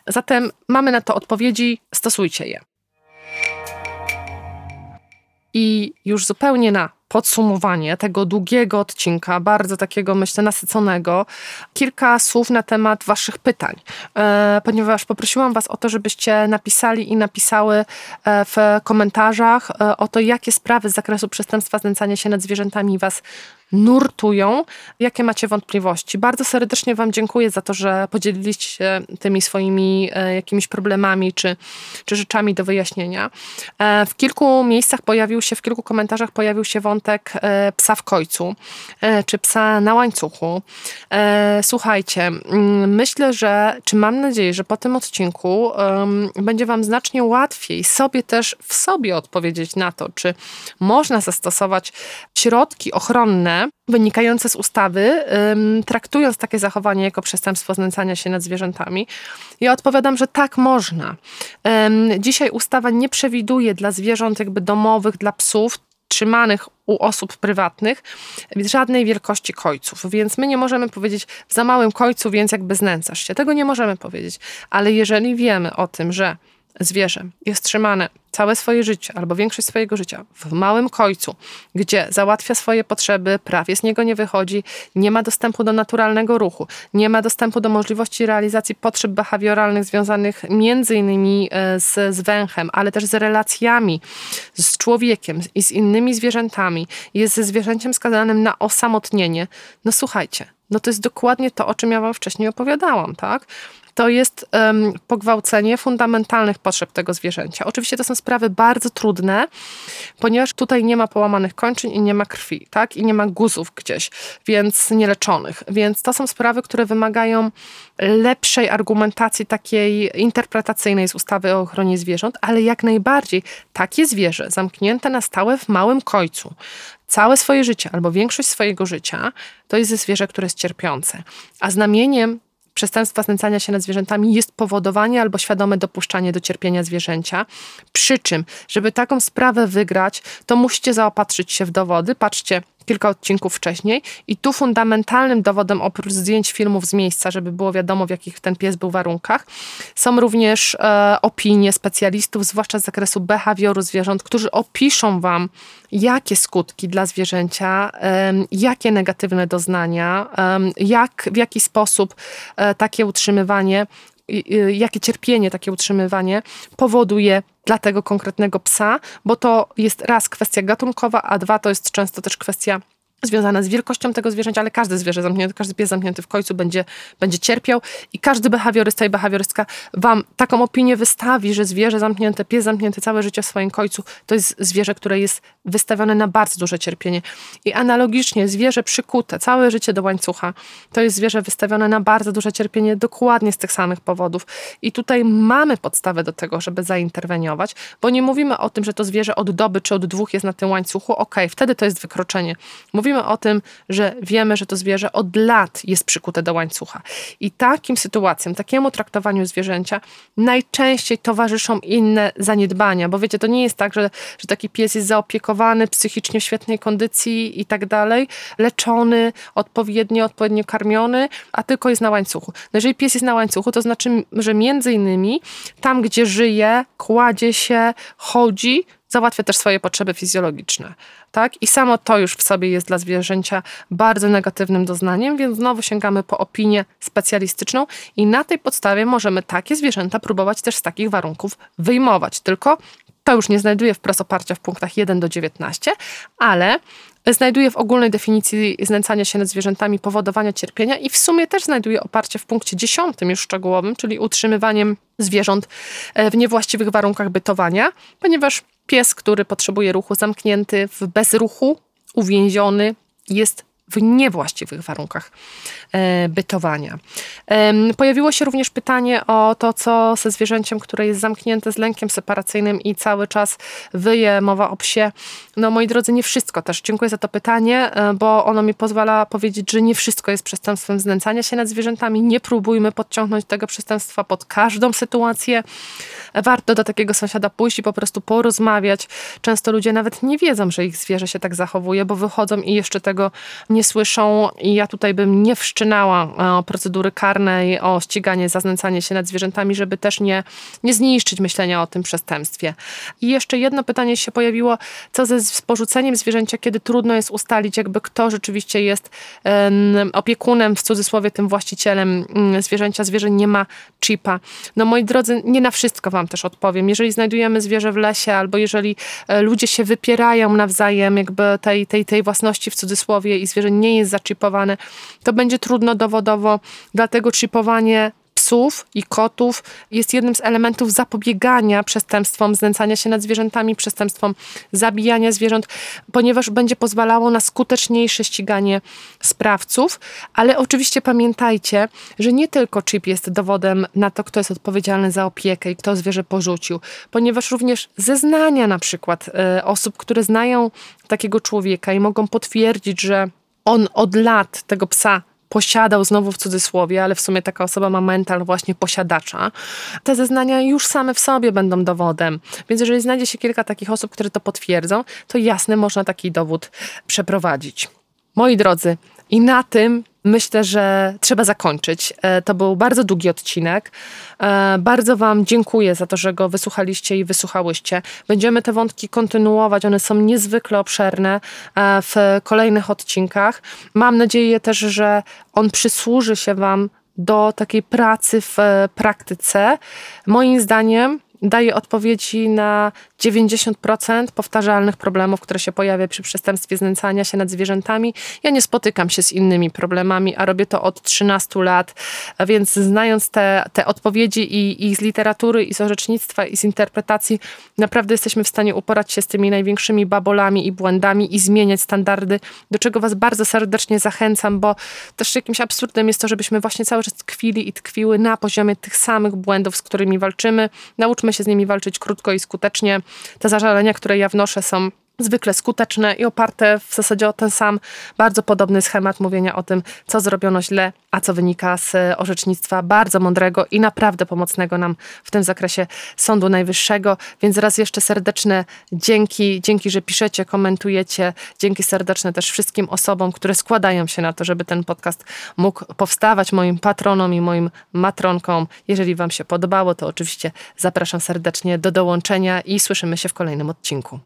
Zatem mamy na to odpowiedzi, stosujcie je. I już zupełnie na podsumowanie tego długiego odcinka, bardzo takiego, myślę, nasyconego, kilka słów na temat Waszych pytań, e, ponieważ poprosiłam Was o to, żebyście napisali i napisały e, w komentarzach e, o to, jakie sprawy z zakresu przestępstwa znęcania się nad zwierzętami Was nurtują, jakie macie wątpliwości. Bardzo serdecznie Wam dziękuję za to, że podzieliliście się tymi swoimi e, jakimiś problemami czy, czy rzeczami do wyjaśnienia. E, w kilku miejscach pojawił się, w kilku komentarzach pojawił się wątek e, psa w końcu, czy psa na łańcuchu. Słuchajcie, mm, myślę, że, czy mam nadzieję, że po tym odcinku będzie Wam znacznie łatwiej sobie też w sobie odpowiedzieć na to, czy można zastosować środki ochronne, wynikające z ustawy, traktując takie zachowanie jako przestępstwo znęcania się nad zwierzętami. Ja odpowiadam, że tak można. Dzisiaj ustawa nie przewiduje dla zwierząt jakby domowych, dla psów, trzymanych u osób prywatnych żadnej wielkości kojców, więc my nie możemy powiedzieć w za małym kojcu, więc jakby znęcasz się. Tego nie możemy powiedzieć. Ale jeżeli wiemy o tym, że zwierzę jest trzymane całe swoje życie albo większość swojego życia w małym kojcu, gdzie załatwia swoje potrzeby, prawie z niego nie wychodzi, nie ma dostępu do naturalnego ruchu, nie ma dostępu do możliwości realizacji potrzeb behawioralnych związanych między innymi e, z, z węchem, ale też z relacjami z człowiekiem i z innymi zwierzętami, jest ze zwierzęciem skazanym na osamotnienie. No słuchajcie, no to jest dokładnie to, o czym ja wam wcześniej opowiadałam, tak? To jest um, pogwałcenie fundamentalnych potrzeb tego zwierzęcia. Oczywiście to są sprawy bardzo trudne, ponieważ tutaj nie ma połamanych kończyn i nie ma krwi, tak? I nie ma guzów gdzieś, więc nieleczonych. Więc to są sprawy, które wymagają lepszej argumentacji takiej interpretacyjnej z ustawy o ochronie zwierząt, ale jak najbardziej takie zwierzę zamknięte na stałe w małym końcu, całe swoje życie albo większość swojego życia, to jest zwierzę, które jest cierpiące. A znamieniem przestępstwa znęcania się nad zwierzętami jest powodowanie albo świadome dopuszczanie do cierpienia zwierzęcia. Przy czym, żeby taką sprawę wygrać, to musicie zaopatrzyć się w dowody. Patrzcie, kilka odcinków wcześniej. I tu fundamentalnym dowodem, oprócz zdjęć filmów z miejsca, żeby było wiadomo, w jakich ten pies był warunkach, są również e, opinie specjalistów, zwłaszcza z zakresu behawioru zwierząt, którzy opiszą Wam, jakie skutki dla zwierzęcia, e, jakie negatywne doznania, e, jak, w jaki sposób e, takie utrzymywanie jakie cierpienie takie utrzymywanie powoduje dla tego konkretnego psa, bo to jest raz kwestia gatunkowa, a dwa to jest często też kwestia związane z wielkością tego zwierzęcia, ale każde zwierzę zamknięte, każdy pies zamknięty w końcu będzie, będzie cierpiał i każdy behawiorysta i behawiorystka wam taką opinię wystawi, że zwierzę zamknięte, pies zamknięty całe życie w swoim końcu, to jest zwierzę, które jest wystawione na bardzo duże cierpienie. I analogicznie zwierzę przykute całe życie do łańcucha, to jest zwierzę wystawione na bardzo duże cierpienie dokładnie z tych samych powodów. I tutaj mamy podstawę do tego, żeby zainterweniować, bo nie mówimy o tym, że to zwierzę od doby czy od dwóch jest na tym łańcuchu, okej, okay, wtedy to jest wykroczenie. Mówimy mówimy o tym, że wiemy, że to zwierzę od lat jest przykute do łańcucha. I takim sytuacjom, takiemu traktowaniu zwierzęcia najczęściej towarzyszą inne zaniedbania, bo wiecie, to nie jest tak, że, że taki pies jest zaopiekowany, psychicznie w świetnej kondycji i tak dalej, leczony, odpowiednio, odpowiednio karmiony, a tylko jest na łańcuchu. No jeżeli pies jest na łańcuchu, to znaczy, że między innymi tam, gdzie żyje, kładzie się, chodzi, załatwia też swoje potrzeby fizjologiczne. Tak? I samo to już w sobie jest dla zwierzęcia bardzo negatywnym doznaniem, więc znowu sięgamy po opinię specjalistyczną i na tej podstawie możemy takie zwierzęta próbować też z takich warunków wyjmować. Tylko to już nie znajduje wprost oparcia w punktach 1 do 19, ale znajduje w ogólnej definicji znęcania się nad zwierzętami powodowania cierpienia i w sumie też znajduje oparcie w punkcie 10 już szczegółowym, czyli utrzymywaniem zwierząt e, w niewłaściwych warunkach bytowania, ponieważ pies, który potrzebuje ruchu zamknięty w bezruchu, uwięziony, jest w niewłaściwych warunkach e, bytowania. Pojawiło się również pytanie o to, co ze zwierzęciem, które jest zamknięte z lękiem separacyjnym i cały czas wyje, mowa o psie. No moi drodzy, nie wszystko też. Dziękuję za to pytanie, e, bo ono mi pozwala powiedzieć, że nie wszystko jest przestępstwem znęcania się nad zwierzętami. Nie próbujmy podciągnąć tego przestępstwa pod każdą sytuację. Warto do takiego sąsiada pójść i po prostu porozmawiać. Często ludzie nawet nie wiedzą, że ich zwierzę się tak zachowuje, bo wychodzą i jeszcze tego nie słyszą. I ja tutaj bym nie wszczynała e, procedury karnej o ściganie za znęcanie się nad zwierzętami, żeby też nie, nie zniszczyć myślenia o tym przestępstwie. I jeszcze jedno pytanie się pojawiło, co ze porzuceniem zwierzęcia, kiedy trudno jest ustalić, jakby kto rzeczywiście jest um, opiekunem, w cudzysłowie tym właścicielem um, zwierzęcia. Zwierzę nie ma chipa. No moi drodzy, nie na wszystko wam też odpowiem. Jeżeli znajdujemy zwierzę w lesie, albo jeżeli e, ludzie się wypierają nawzajem jakby tej, tej, tej własności w cudzysłowie i zwierzę nie jest zaczipowane, to będzie trudno dowodowo, dlatego chipowanie psów i kotów jest jednym z elementów zapobiegania przestępstwom znęcania się nad zwierzętami, przestępstwom zabijania zwierząt, ponieważ będzie pozwalało na skuteczniejsze ściganie sprawców. Ale oczywiście pamiętajcie, że nie tylko chip jest dowodem na to, kto jest odpowiedzialny za opiekę i kto zwierzę porzucił, ponieważ również zeznania na przykład y, osób, które znają takiego człowieka i mogą potwierdzić, że on od lat tego psa posiadał, znowu w cudzysłowie, ale w sumie taka osoba ma mental właśnie posiadacza, te zeznania już same w sobie będą dowodem. Więc jeżeli znajdzie się kilka takich osób, które to potwierdzą, to jasne, można taki dowód przeprowadzić. Moi drodzy, i na tym myślę, że trzeba zakończyć. E, to był bardzo długi odcinek. E, bardzo Wam dziękuję za to, że go wysłuchaliście i wysłuchałyście. Będziemy te wątki kontynuować. One są niezwykle obszerne e, w kolejnych odcinkach. Mam nadzieję też, że on przysłuży się Wam do takiej pracy w praktyce. Moim zdaniem daje odpowiedzi na 90% powtarzalnych problemów, które się pojawia przy przestępstwie znęcania się nad zwierzętami. Ja nie spotykam się z innymi problemami, a robię to od 13 lat, więc znając te, te odpowiedzi i, i z literatury, i z orzecznictwa, i z interpretacji, naprawdę jesteśmy w stanie uporać się z tymi największymi babolami i błędami i zmieniać standardy, do czego Was bardzo serdecznie zachęcam, bo też jakimś absurdem jest to, żebyśmy właśnie cały czas tkwili i tkwiły na poziomie tych samych błędów, z którymi walczymy. Nauczmy się z nimi walczyć krótko i skutecznie. Te zażalenia, które ja wnoszę, są zwykle skuteczne i oparte w zasadzie o ten sam, bardzo podobny schemat mówienia o tym, co zrobiono źle, a co wynika z orzecznictwa bardzo mądrego i naprawdę pomocnego nam w tym zakresie Sądu Najwyższego. Więc raz jeszcze serdeczne dzięki, dzięki, że piszecie, komentujecie. Dzięki serdeczne też wszystkim osobom, które składają się na to, żeby ten podcast mógł powstawać, moim patronom i moim matronkom. Jeżeli Wam się podobało, to oczywiście zapraszam serdecznie do dołączenia i słyszymy się w kolejnym odcinku.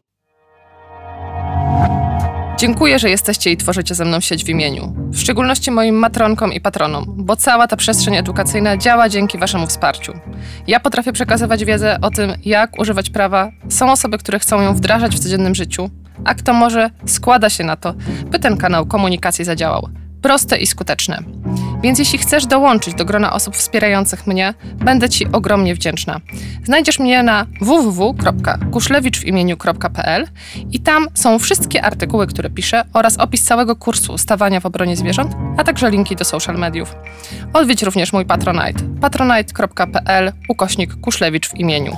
Dziękuję, że jesteście i tworzycie ze mną sieć w imieniu. W szczególności moim matronkom i patronom, bo cała ta przestrzeń edukacyjna działa dzięki Waszemu wsparciu. Ja potrafię przekazywać wiedzę o tym, jak używać prawa. Są osoby, które chcą ją wdrażać w codziennym życiu, a kto może, składa się na to, by ten kanał komunikacji zadziałał proste i skuteczne. Więc jeśli chcesz dołączyć do grona osób wspierających mnie, będę Ci ogromnie wdzięczna. Znajdziesz mnie na www.kuszlewiczwimieniu.pl i tam są wszystkie artykuły, które piszę oraz opis całego kursu stawania w obronie zwierząt, a także linki do social mediów. Odwiedź również mój Patronite patronite.pl ukośnik Kuszlewicz w imieniu.